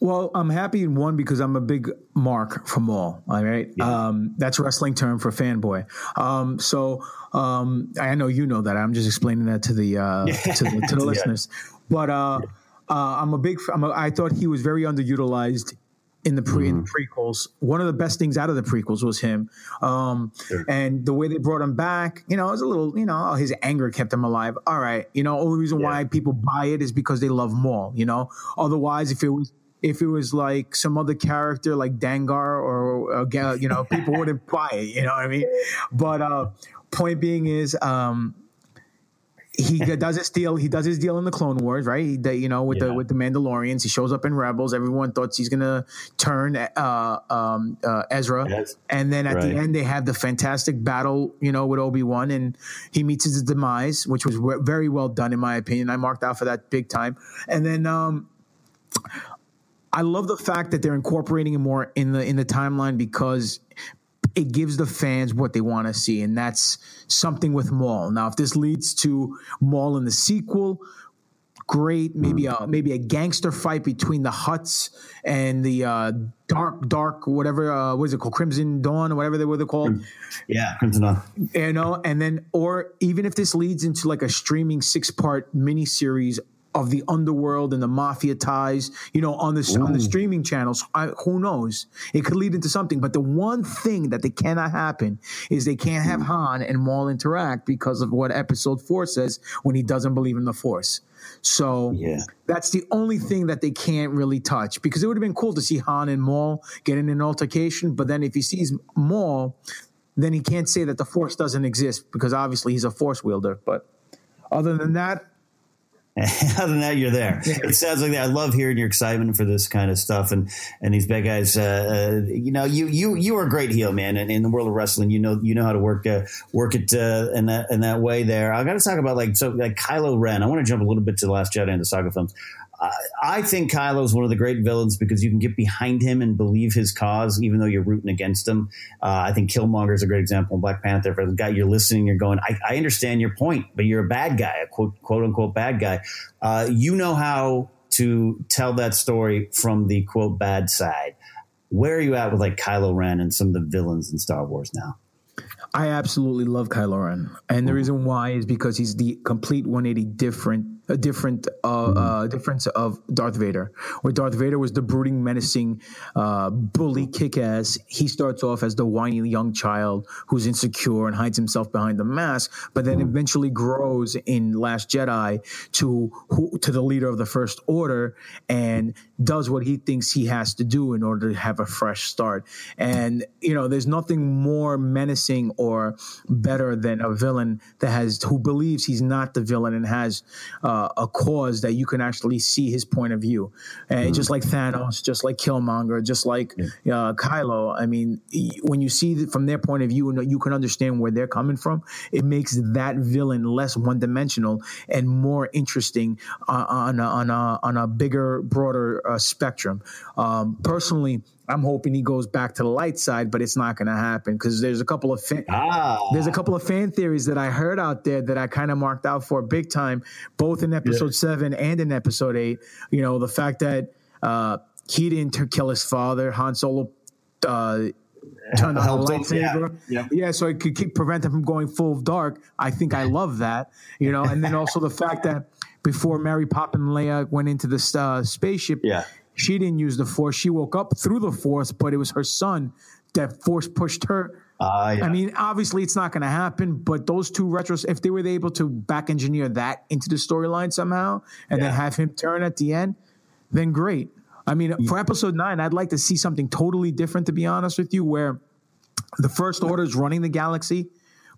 Well, I'm happy in one because I'm a big mark for Maul. All right, yeah. um, that's wrestling term for fanboy. Um, so um, I know you know that. I'm just explaining that to the uh, to the, to the listeners. But uh, uh, I'm a big. I'm a, I thought he was very underutilized in the pre mm. in the mm-hmm. prequels. One of the best things out of the prequels was him, um, sure. and the way they brought him back. You know, it was a little. You know, his anger kept him alive. All right, you know, only reason yeah. why people buy it is because they love Maul. You know, otherwise, if it was if it was like some other character like Dengar or, uh, you know, people wouldn't buy it. You know what I mean? But uh, point being is, um, he does his deal. He does his deal in the Clone Wars, right? He, you know, with yeah. the with the Mandalorians, he shows up in Rebels. Everyone thought he's gonna turn uh, um, uh, Ezra, yes. and then at right. the end they have the fantastic battle, you know, with Obi Wan, and he meets his demise, which was very well done in my opinion. I marked out for that big time, and then. Um, I love the fact that they're incorporating it more in the in the timeline because it gives the fans what they want to see, and that's something with Maul. Now, if this leads to Maul in the sequel, great. Maybe a maybe a gangster fight between the Hutts and the uh, dark dark whatever uh, what is it called Crimson Dawn or whatever they were called. Yeah, Crimson Dawn. You know, and then or even if this leads into like a streaming six part miniseries of the underworld and the mafia ties, you know, on the Ooh. on the streaming channels. I, who knows? It could lead into something. But the one thing that they cannot happen is they can't have hmm. Han and Maul interact because of what Episode Four says when he doesn't believe in the Force. So yeah. that's the only thing that they can't really touch because it would have been cool to see Han and Maul get in an altercation. But then if he sees Maul, then he can't say that the Force doesn't exist because obviously he's a Force wielder. But other than that, Other than that, you're there. It sounds like that. I love hearing your excitement for this kind of stuff, and and these bad guys. Uh, uh, you know, you you you are a great heel, man. And in the world of wrestling, you know you know how to work uh, work it uh, in that in that way. There, I got to talk about like so like Kylo Ren. I want to jump a little bit to the Last Jedi and the saga films. I think Kylo is one of the great villains because you can get behind him and believe his cause, even though you're rooting against him. Uh, I think Killmonger is a great example in Black Panther. For the guy you're listening, you're going, I, I understand your point, but you're a bad guy, a quote, quote unquote bad guy. Uh, you know how to tell that story from the quote bad side. Where are you at with like Kylo Ren and some of the villains in Star Wars now? I absolutely love Kylo Ren, and the reason why is because he's the complete 180 different a different uh, mm-hmm. uh, difference of Darth Vader. Where Darth Vader was the brooding, menacing, uh, bully, kick-ass. He starts off as the whiny young child who's insecure and hides himself behind the mask, but then mm-hmm. eventually grows in Last Jedi to who, to the leader of the First Order and does what he thinks he has to do in order to have a fresh start. And you know, there's nothing more menacing or better than a villain that has who believes he's not the villain and has. Uh, uh, a cause that you can actually see his point of view. And mm. just like Thanos, just like Killmonger, just like yeah. uh, Kylo. I mean, when you see from their point of view and you can understand where they're coming from, it makes that villain less one dimensional and more interesting uh, on, a, on, a, on a bigger, broader uh, spectrum. Um, personally, I'm hoping he goes back to the light side, but it's not going to happen because there's a couple of fan, ah. there's a couple of fan theories that I heard out there that I kind of marked out for big time, both in episode yeah. seven and in episode eight. You know, the fact that uh, he didn't kill his father, Han Solo. Uh, turned the lightsaber. Yeah. yeah. yeah, so it could keep prevent him from going full dark. I think I love that, you know. And then also the fact that before Mary Poppins and Leia went into the uh, spaceship, yeah. She didn't use the force. She woke up through the force, but it was her son that force pushed her. Uh, yeah. I mean, obviously, it's not going to happen. But those two retros, if they were able to back engineer that into the storyline somehow, and yeah. then have him turn at the end, then great. I mean, for episode nine, I'd like to see something totally different. To be honest with you, where the First Order is running the galaxy,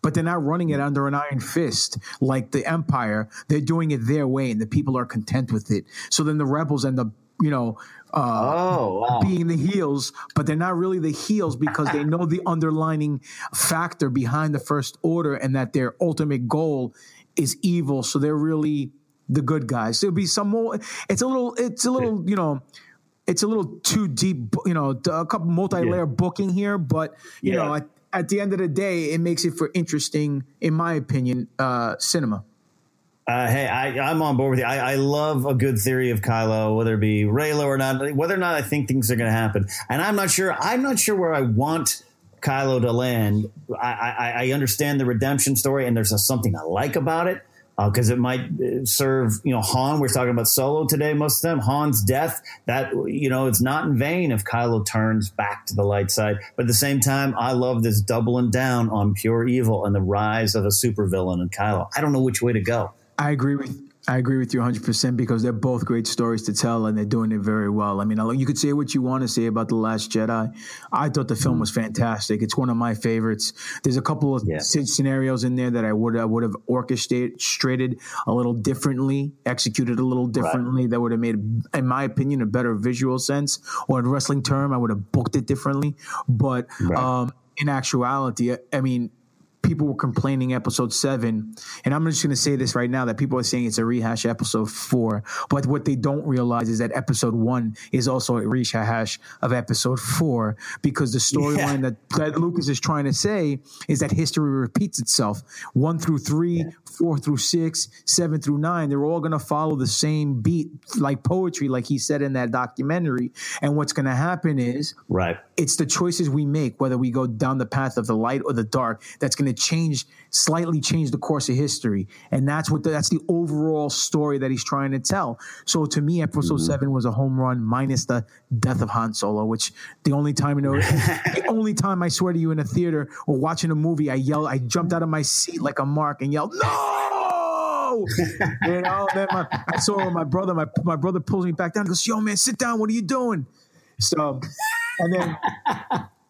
but they're not running it under an iron fist like the Empire. They're doing it their way, and the people are content with it. So then the rebels end up you know, uh, oh, wow. being the heels, but they're not really the heels because they know the underlining factor behind the first order and that their ultimate goal is evil. So they're really the good guys. There'll be some more. It's a little. It's a little. You know. It's a little too deep. You know, a couple multi-layer yeah. booking here, but you yeah. know, at, at, the end of the day, it makes it for interesting, in my opinion, uh, cinema. Uh, hey, I, am on board with you. I, I, love a good theory of Kylo, whether it be Reylo or not, whether or not I think things are going to happen. And I'm not sure. I'm not sure where I want Kylo to land. I, I, I understand the redemption story, and there's a, something I like about it because uh, it might uh, serve. You know, Han. We're talking about Solo today. Most of them, Han's death. That you know, it's not in vain if Kylo turns back to the light side. But at the same time, I love this doubling down on pure evil and the rise of a supervillain in Kylo. I don't know which way to go. I agree with I agree with you 100% because they're both great stories to tell and they're doing it very well. I mean, you could say what you want to say about The Last Jedi. I thought the film was fantastic. It's one of my favorites. There's a couple of yeah. scenarios in there that I would I would have orchestrated a little differently, executed a little differently right. that would have made in my opinion a better visual sense or in wrestling term I would have booked it differently. But right. um, in actuality, I mean, people were complaining episode seven, and I'm just going to say this right now that people are saying it's a rehash episode four, but what they don't realize is that episode one is also a rehash of episode four because the storyline yeah. that, that Lucas is trying to say is that history repeats itself. One through three, yeah. four through six, seven through nine, they're all going to follow the same beat like poetry, like he said in that documentary. And what's going to happen is, right, it's the choices we make, whether we go down the path of the light or the dark, that's going to change slightly change the course of history. And that's what the, that's the overall story that he's trying to tell. So to me episode mm-hmm. 7 was a home run minus the death of Han Solo which the only time you know the only time I swear to you in a theater or watching a movie I yelled I jumped out of my seat like a mark and yelled no! You know then my, I saw my brother my, my brother pulls me back down. And goes yo man sit down. What are you doing? So and then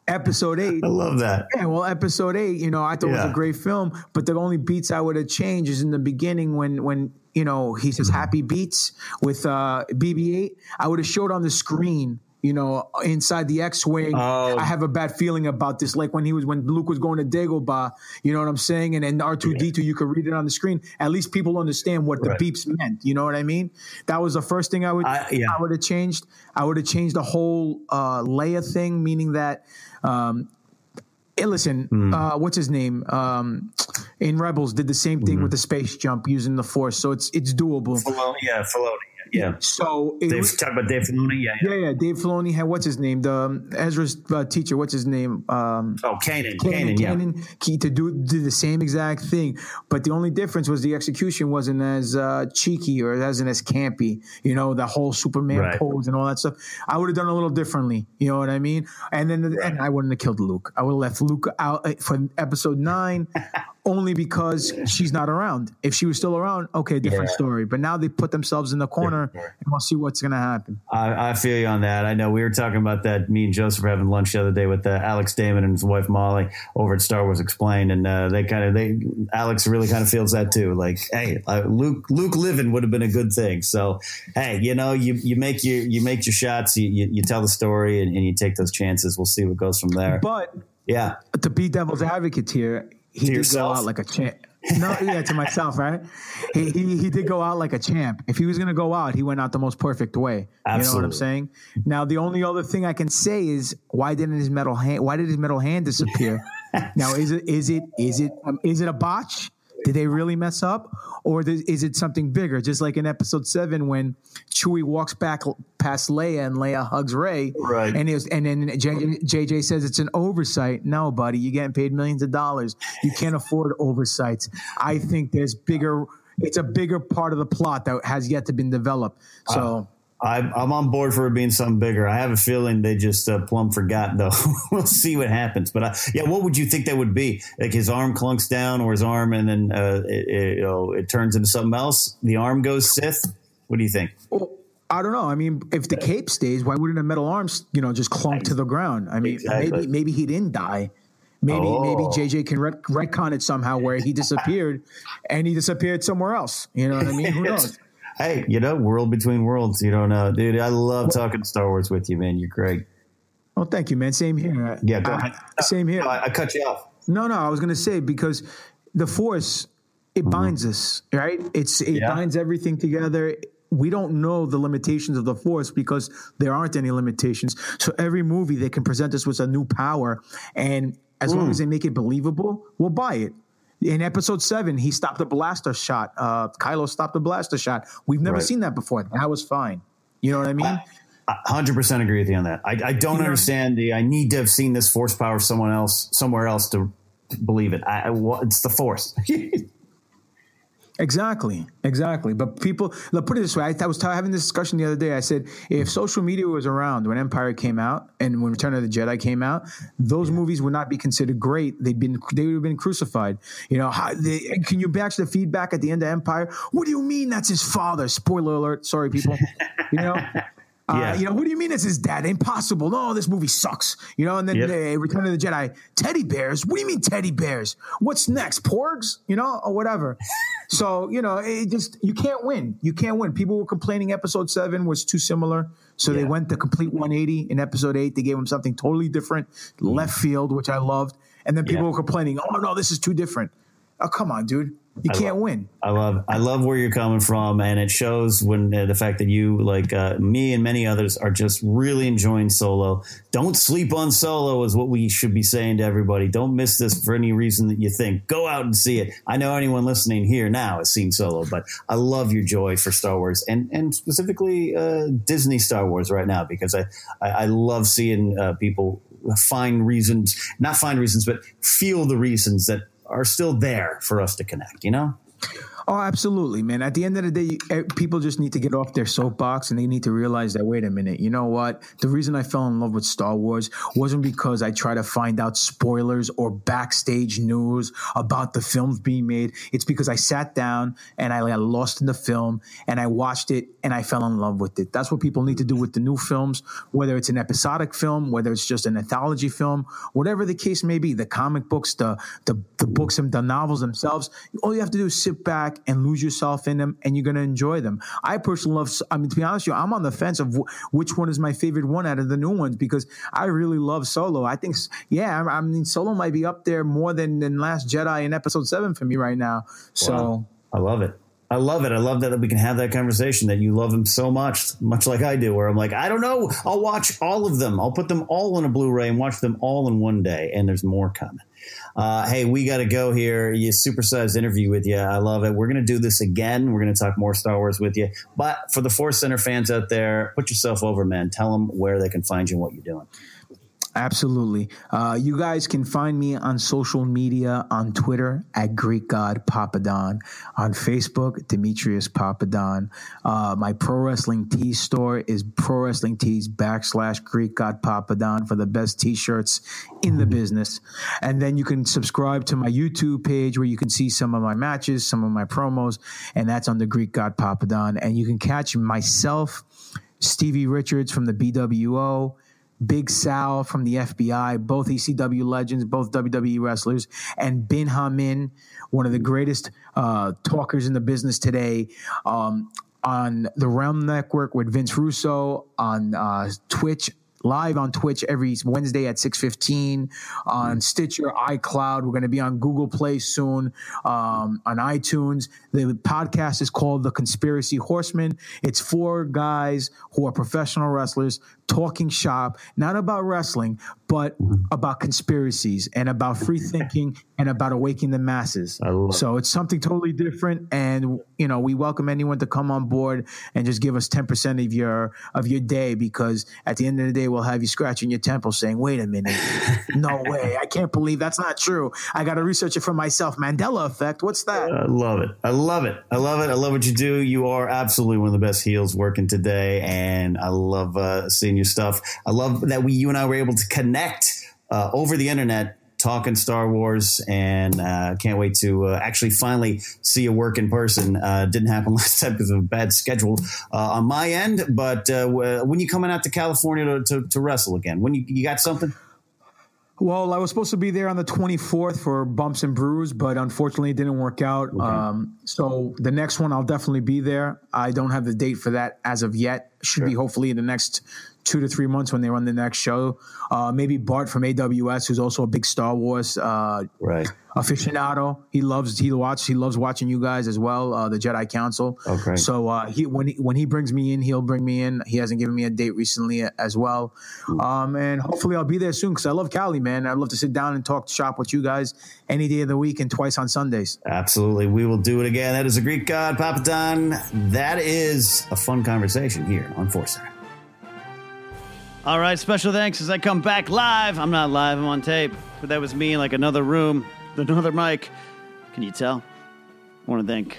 episode eight. I love that. Yeah, well, episode eight, you know, I thought it was a great film, but the only beats I would have changed is in the beginning when when you know he says happy beats with uh BB-8. I would have showed on the screen. You know, inside the X-wing, Oh. I have a bad feeling about this. Like when he was when Luke was going to Dagobah, you know what I'm saying, and then R2D2, you could read it on the screen. At least people understand what Right. the beeps meant. You know what I mean? That was the first thing I would I- yeah. I would have changed. I would have changed the whole uh, Leia thing, meaning that. Um, Hey, listen, Hmm. uh, what's his name? Um, in Rebels, did the same thing with the space jump using the Force, so it's it's doable. Filoni, yeah, Filoni. Yeah. So Dave, was- talk about Dave Filoni. Yeah. yeah. yeah, yeah. Dave Filoni had what's his name? The um, Ezra's uh, teacher. What's his name? Um, Oh, Kanan. Kanan, Kanan. Yeah. He to do did the same exact thing, but the only difference was the execution wasn't as uh, cheeky or it wasn't as campy. You know, the whole Superman Right. pose and all that stuff. I would have done a little differently. You know what I mean? And then and I wouldn't have killed Luke. I would have left Luke out uh, for episode nine. Only because she's not around. If she was still around, okay, different Yeah. story. But now they put themselves in the corner, story. and we'll see what's going to happen. I, I feel you on that. I know we were talking about that. Me and Joseph were having lunch the other day with uh, Alex Damon and his wife Molly over at Star Wars Explained, and uh, they kind of they Alex really kind of feels that too. Like, hey, uh, Luke Luke living would have been a good thing. So, hey, you know, you you make your you make your shots, you you, you tell the story, and, and you take those chances. We'll see what goes from there. But yeah, to be devil's advocate here, he did yourself? go out like a champ. No, yeah, to myself, right? He, he he did go out like a champ. If he was gonna go out, he went out the most perfect way. You know what I'm saying? Now, the only other thing I can say is why didn't his metal hand? Why did his metal hand disappear? now, is it is it is it um, is it a botch? Did they really mess up, or is it something bigger? Just like in Episode Seven, when Chewie walks back past Leia and Leia hugs Rey, Right. And was, and then JJ, JJ says it's an oversight. No, buddy, you're getting paid millions of dollars. You can't afford oversights. I think there's bigger. It's a bigger part of the plot that has yet to been developed. So. I'm, I'm on board for it being something bigger. I have a feeling they just uh, plumb forgot, though. we'll see what happens. But uh, yeah, what would you think that would be? Like his arm clunks down, or his arm, and then uh, it, it, you know it turns into something else. The arm goes Sith. What do you think? I don't know. I mean, if the cape stays, why wouldn't a metal arm, you know, just clunk to the ground? I mean, Exactly. maybe maybe he didn't die. Maybe maybe Oh. JJ can ret- retcon it somehow where he disappeared and he disappeared somewhere else. You know what I mean? Who knows? Hey, you know, world between worlds. You don't know, dude. I love talking Star Wars with you, man. You're great. Well, thank you, man. Same here. Yeah, go Uh, ahead. same here. No, I, I cut you off. No, no, I was gonna say because the force it binds us, right? It's it. Yeah. binds everything together. We don't know the limitations of the force because there aren't any limitations. So every movie they can present us with a new power, and as Hmm. long as they make it believable, we'll buy it. In episode seven, he stopped a blaster shot. Uh, Kylo stopped a blaster shot. We've never Right. seen that before. That was fine. You know what I mean? hundred percent agree with you on that. I, I don't understand the. I need to have seen this force power someone else somewhere else to believe it. I, I it's the force. Exactly, exactly. But people, look, put it this way: I, I was t- having this discussion the other day. I said, if social media was around when Empire came out and when Return of the Jedi came out, those movies would not be considered great. They'd been they would have been crucified. You know, how, they, can you batch the feedback at the end of Empire? What do you mean that's his father? Spoiler alert! Sorry, people. You know. Uh, Yeah. You know, what do you mean it's his dad? Impossible. No, this movie sucks. You know, and then Yep. uh, Return of the Jedi, teddy bears. What do you mean teddy bears? What's next? Porgs? You know, or whatever. so, you know, it just, you can't win. You can't win. People were complaining episode seven was too similar. So they went the complete 180 in episode eight. They gave him something totally different, left field, which I loved. And then people Yeah. were complaining, oh, no, this is too different. Oh, come on, dude. You I can't love- win. I love I love where you're coming from, and it shows when uh, the fact that you like uh, me and many others are just really enjoying Solo. Don't sleep on Solo is what we should be saying to everybody. Don't miss this for any reason that you think. Go out and see it. I know anyone listening here now has seen Solo, but I love your joy for Star Wars and and specifically uh, Disney Star Wars right now because I I, I love seeing uh, people find reasons, not find reasons, but feel the reasons that are still there for us to connect. You know. Oh, absolutely, man. At the end of the day, eh, people just need to get off their soapbox and they need to realize that, wait a minute, you know what? The reason I fell in love with Star Wars wasn't because I try to find out spoilers or backstage news about the films being made. It's because I sat down and I got lost in the film and I watched it and I fell in love with it. That's what people need to do with the new films, whether it's an episodic film, whether it's just an anthology film, whatever the case may be, the comic books, the, the, the books and the novels themselves. All you have to do is sit back back and lose yourself in them, and you're going to enjoy them. I personally love. I mean, to be honest with you, I'm on the fence of which one is my favorite one out of the new ones because I really love Solo. I think, yeah, I, I mean, Solo might be up there more than than Last Jedi in Episode Seven for me right now. So wow. I love it. I love it. I love that we can have that conversation that you love him so much, much like I do, where I'm like, I don't know. I'll watch all of them. I'll put them all on a Blu ray and watch them all in one day. And there's more coming. Uh, hey, we got to go here. You supersized interview with you. I love it. We're going to do this again. We're going to talk more Star Wars with you. But for the Force Center fans out there, put yourself over, man. Tell them where they can find you and what you're doing. Absolutely. Uh, you guys can find me on social media on Twitter at Greek God Papadon, on Facebook, Demetrios Papadon. Uh, my pro wrestling tee store is pro wrestling tees backslash Greek God Papadon for the best t shirts in the business. And then you can subscribe to my YouTube page where you can see some of my matches, some of my promos, and that's on the Greek God Papadon. And you can catch myself, Stevie Richards from the BWO. Big Sal from the FBI, both ECW legends, both WWE wrestlers, and Bin Hamin, one of the greatest uh, talkers in the business today. Um, on the Realm Network with Vince Russo on uh, Twitch live on Twitch every Wednesday at 6.15 on Stitcher, iCloud. We're going to be on Google Play soon, um, on iTunes. The podcast is called The Conspiracy Horsemen. It's four guys who are professional wrestlers talking shop, not about wrestling, but about conspiracies and about free thinking and about awakening the masses. So it's something totally different. And, you know, we welcome anyone to come on board and just give us 10% of your, of your day, because at the end of the day, we'll have you scratching your temple saying, wait a minute. no way. I can't believe that's not true. I got to research it for myself. Mandela effect. What's that? I love it. I love it. I love it. I love what you do. You are absolutely one of the best heels working today. And I love uh, seeing your stuff. I love that we, you and I were able to connect uh, over the internet talking Star Wars, and uh, can't wait to uh, actually finally see your work in person. Uh, didn't happen last time because of a bad schedule uh, on my end. But uh, when you coming out to California to, to, to wrestle again? When you, you got something? Well, I was supposed to be there on the 24th for Bumps and Brews, but unfortunately it didn't work out. Okay. Um, so the next one, I'll definitely be there. I don't have the date for that as of yet. Should sure. be hopefully in the next two to three months when they run the next show. Uh, maybe Bart from AWS, who's also a big Star Wars uh, right aficionado. He loves he watch he loves watching you guys as well, uh, the Jedi Council. Okay. So uh, he when he, when he brings me in, he'll bring me in. He hasn't given me a date recently as well, um, and hopefully I'll be there soon because I love Cali, man. I'd love to sit down and talk shop with you guys any day of the week and twice on Sundays. Absolutely, we will do it again. That is a Greek God, Papadon. That is a fun conversation here on Force all right, special thanks as I come back live. I'm not live, I'm on tape, but that was me in like another room, another mic. Can you tell? I want to thank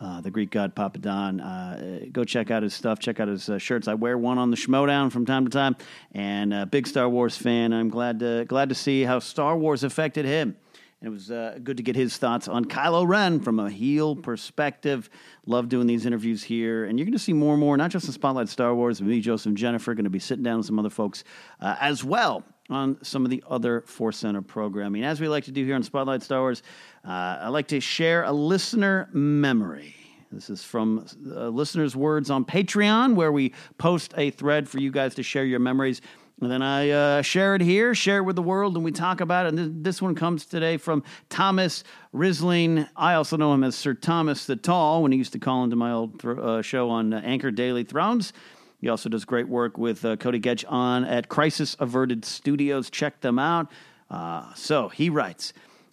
uh, the Greek god Papadon. Uh, go check out his stuff. Check out his uh, shirts. I wear one on the Schmoedown from time to time, and a big Star Wars fan. I'm glad to glad to see how Star Wars affected him. And it was uh, good to get his thoughts on Kylo Ren from a heel perspective. Love doing these interviews here. And you're going to see more and more, not just in Spotlight Star Wars, but me, Joseph, and Jennifer, going to be sitting down with some other folks uh, as well on some of the other Force Center programming. As we like to do here on Spotlight Star Wars, uh, I like to share a listener memory. This is from uh, listeners' words on Patreon, where we post a thread for you guys to share your memories. And then I uh, share it here, share it with the world, and we talk about it. And this one comes today from Thomas Risling. I also know him as Sir Thomas the Tall when he used to call into my old th- uh, show on uh, Anchor Daily Thrones. He also does great work with uh, Cody Getch on at Crisis Averted Studios. Check them out. Uh, so he writes.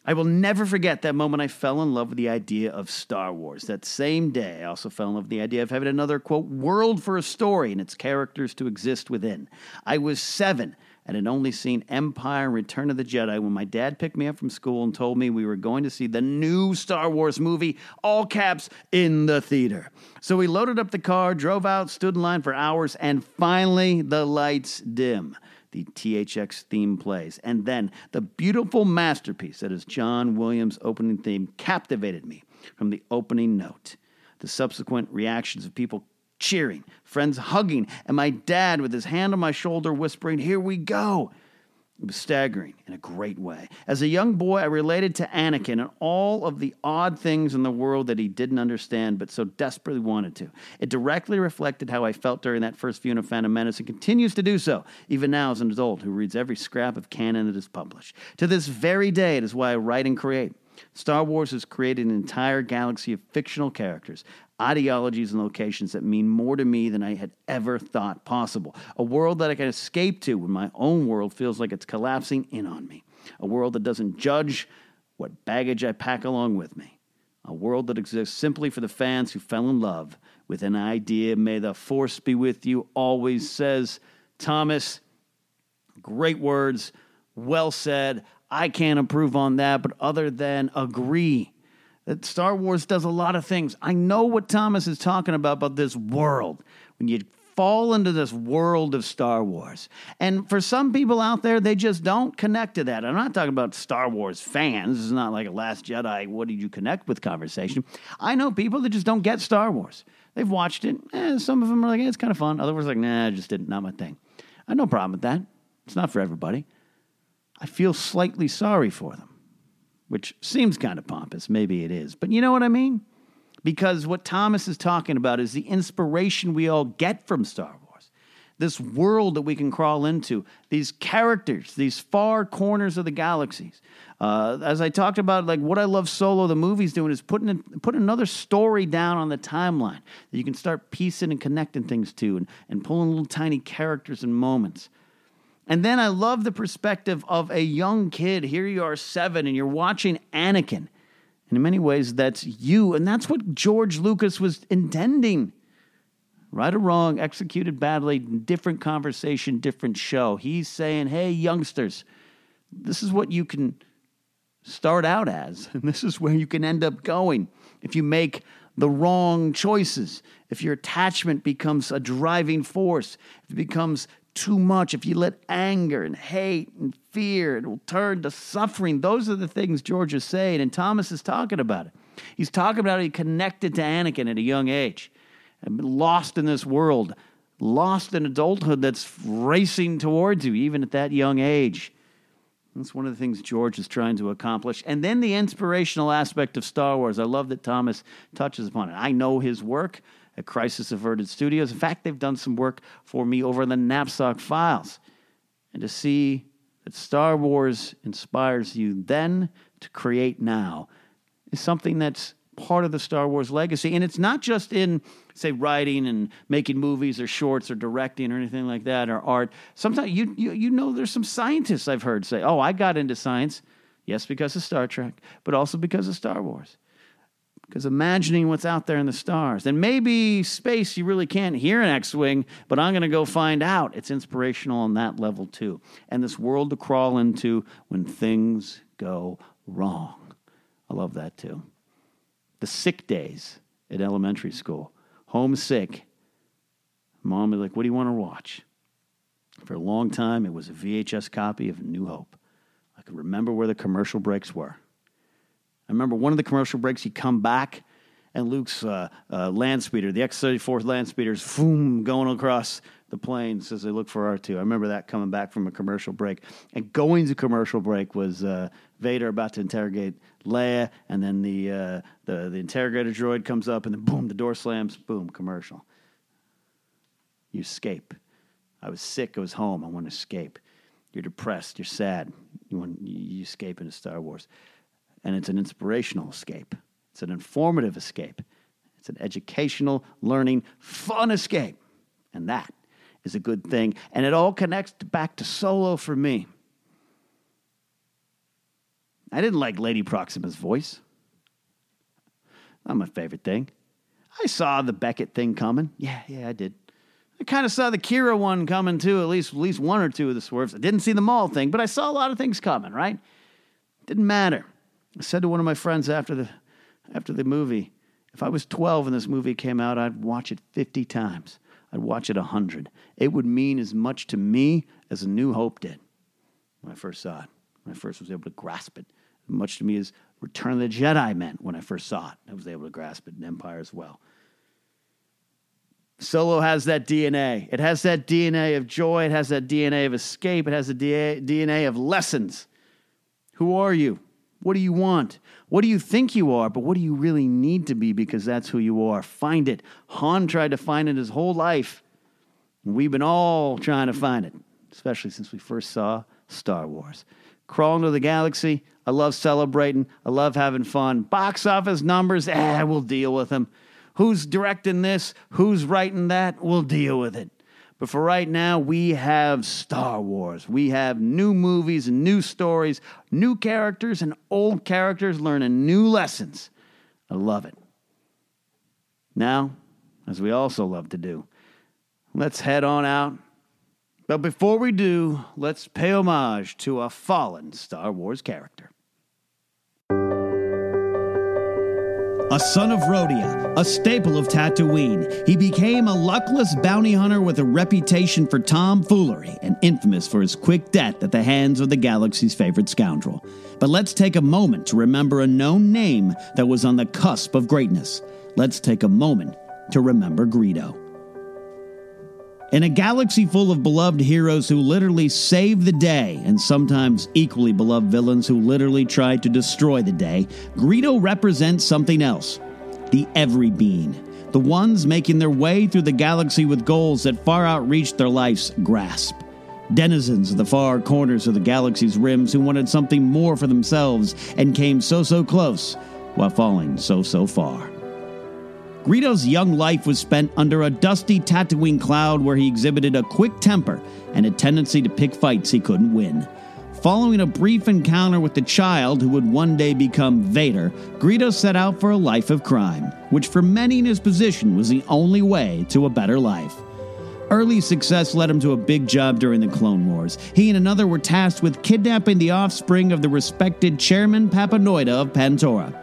I will never forget that moment I fell in love with the idea of Star Wars. That same day, I also fell in love with the idea of having another, quote, world for a story and its characters to exist within. I was seven and had only seen Empire and Return of the Jedi when my dad picked me up from school and told me we were going to see the new Star Wars movie, all caps, in the theater. So we loaded up the car, drove out, stood in line for hours, and finally the lights dim. The THX theme plays. And then the beautiful masterpiece that is John Williams' opening theme captivated me from the opening note. The subsequent reactions of people cheering, friends hugging, and my dad with his hand on my shoulder whispering, Here we go. It was staggering in a great way. As a young boy, I related to Anakin and all of the odd things in the world that he didn't understand but so desperately wanted to. It directly reflected how I felt during that first viewing of Phantom Menace and continues to do so, even now as an adult who reads every scrap of canon that is published. To this very day, it is why I write and create. Star Wars has created an entire galaxy of fictional characters, ideologies, and locations that mean more to me than I had ever thought possible. A world that I can escape to when my own world feels like it's collapsing in on me. A world that doesn't judge what baggage I pack along with me. A world that exists simply for the fans who fell in love with an idea. May the force be with you, always says Thomas. Great words, well said. I can't improve on that, but other than agree that Star Wars does a lot of things. I know what Thomas is talking about about this world. When you fall into this world of Star Wars. And for some people out there, they just don't connect to that. I'm not talking about Star Wars fans. Is not like a Last Jedi, what did you connect with conversation. I know people that just don't get Star Wars. They've watched it. Eh, some of them are like, eh, it's kind of fun. Others are like, nah, I just didn't, not my thing. I have no problem with that. It's not for everybody. I feel slightly sorry for them, which seems kind of pompous. Maybe it is. But you know what I mean? Because what Thomas is talking about is the inspiration we all get from Star Wars. This world that we can crawl into, these characters, these far corners of the galaxies. Uh, as I talked about, like what I love Solo, the movie's doing is putting putting another story down on the timeline that you can start piecing and connecting things to, and, and pulling little tiny characters and moments. And then I love the perspective of a young kid. Here you are, seven, and you're watching Anakin. And in many ways, that's you. And that's what George Lucas was intending. Right or wrong, executed badly, different conversation, different show. He's saying, hey, youngsters, this is what you can start out as, and this is where you can end up going if you make the wrong choices, if your attachment becomes a driving force, if it becomes too much, if you let anger and hate and fear, it will turn to suffering. Those are the things George is saying, and Thomas is talking about it. He's talking about how he connected to Anakin at a young age, lost in this world, lost in adulthood that's racing towards you, even at that young age. That's one of the things George is trying to accomplish. And then the inspirational aspect of Star Wars. I love that Thomas touches upon it. I know his work at Crisis Averted Studios. In fact, they've done some work for me over the Knapsack Files. And to see that Star Wars inspires you then to create now is something that's part of the Star Wars legacy. And it's not just in, say, writing and making movies or shorts or directing or anything like that or art. Sometimes you, you, you know there's some scientists I've heard say, oh, I got into science. Yes, because of Star Trek, but also because of Star Wars. Because imagining what's out there in the stars. And maybe space, you really can't hear an X Wing, but I'm going to go find out. It's inspirational on that level too. And this world to crawl into when things go wrong. I love that too. The sick days at elementary school, homesick. Mom was like, What do you want to watch? For a long time, it was a VHS copy of New Hope. I could remember where the commercial breaks were. I remember one of the commercial breaks, he come back and Luke's uh, uh, land speeder, the X 34 land speeder's boom, going across the plains as they look for R2. I remember that coming back from a commercial break. And going to commercial break was uh, Vader about to interrogate Leia, and then the, uh, the, the interrogator droid comes up, and then boom, the door slams, boom, commercial. You escape. I was sick, I was home, I want to escape. You're depressed, you're sad, you, want, you escape into Star Wars and it's an inspirational escape. It's an informative escape. It's an educational, learning, fun escape. And that is a good thing. And it all connects back to solo for me. I didn't like Lady Proxima's voice. Not my favorite thing. I saw the Beckett thing coming. Yeah, yeah, I did. I kind of saw the Qi'ra one coming too, at least at least one or two of the swerves. I didn't see the Maul thing, but I saw a lot of things coming, right? Didn't matter. I said to one of my friends after the after the movie, if I was 12 and this movie came out, I'd watch it 50 times. I'd watch it 100. It would mean as much to me as A New Hope did when I first saw it, when I first was able to grasp it. As much to me as Return of the Jedi meant when I first saw it. I was able to grasp it in Empire as well. Solo has that DNA. It has that DNA of joy. It has that DNA of escape. It has the DNA of lessons. Who are you? What do you want? What do you think you are? But what do you really need to be because that's who you are? Find it. Han tried to find it his whole life. We've been all trying to find it, especially since we first saw Star Wars. Crawling to the galaxy. I love celebrating. I love having fun. Box office numbers, eh, we'll deal with them. Who's directing this? Who's writing that? We'll deal with it. But for right now, we have Star Wars. We have new movies and new stories, new characters and old characters learning new lessons. I love it. Now, as we also love to do, let's head on out. But before we do, let's pay homage to a fallen Star Wars character. A son of Rhodia, a staple of Tatooine, he became a luckless bounty hunter with a reputation for tomfoolery and infamous for his quick death at the hands of the galaxy's favorite scoundrel. But let's take a moment to remember a known name that was on the cusp of greatness. Let's take a moment to remember Greedo. In a galaxy full of beloved heroes who literally save the day, and sometimes equally beloved villains who literally try to destroy the day, Greedo represents something else the every being. The ones making their way through the galaxy with goals that far outreach their life's grasp. Denizens of the far corners of the galaxy's rims who wanted something more for themselves and came so so close while falling so so far. Greedo's young life was spent under a dusty Tatooine cloud where he exhibited a quick temper and a tendency to pick fights he couldn't win. Following a brief encounter with the child who would one day become Vader, Greedo set out for a life of crime, which for many in his position was the only way to a better life. Early success led him to a big job during the Clone Wars. He and another were tasked with kidnapping the offspring of the respected Chairman Papanoida of Pantora.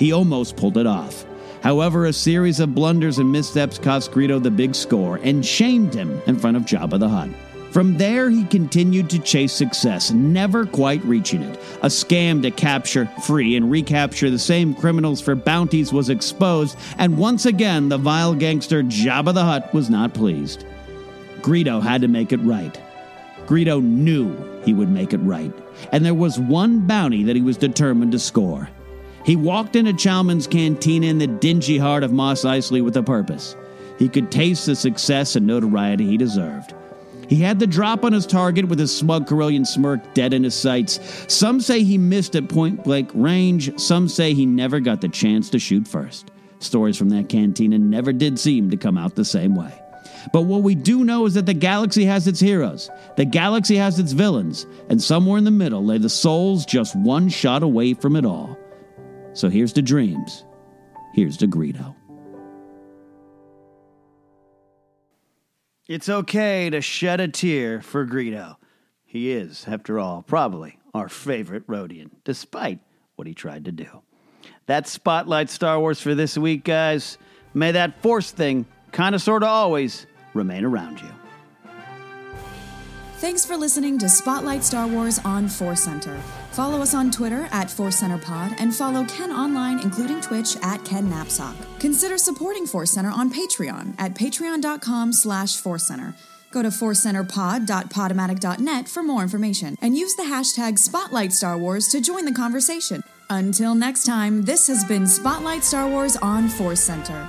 He almost pulled it off. However, a series of blunders and missteps cost Greedo the big score and shamed him in front of Jabba the Hutt. From there, he continued to chase success, never quite reaching it. A scam to capture, free, and recapture the same criminals for bounties was exposed, and once again, the vile gangster Jabba the Hutt was not pleased. Greedo had to make it right. Greedo knew he would make it right, and there was one bounty that he was determined to score. He walked into Chalmun's cantina in the dingy heart of Mos Eisley with a purpose. He could taste the success and notoriety he deserved. He had the drop on his target with his smug Corellian smirk dead in his sights. Some say he missed at point blank range, some say he never got the chance to shoot first. Stories from that cantina never did seem to come out the same way. But what we do know is that the galaxy has its heroes, the galaxy has its villains, and somewhere in the middle lay the souls just one shot away from it all. So here's to dreams. Here's to Greedo. It's okay to shed a tear for Greedo. He is, after all, probably our favorite Rodian, despite what he tried to do. That's Spotlight Star Wars for this week, guys. May that force thing, kind of, sort of, always remain around you. Thanks for listening to Spotlight Star Wars on Force Center. Follow us on Twitter at Force Center Pod and follow Ken online, including Twitch at Ken Napzok. Consider supporting Force Center on Patreon at patreon.com slash Center. Go to forcecenterpod.podomatic.net for more information and use the hashtag Spotlight Star Wars to join the conversation. Until next time, this has been Spotlight Star Wars on Force Center.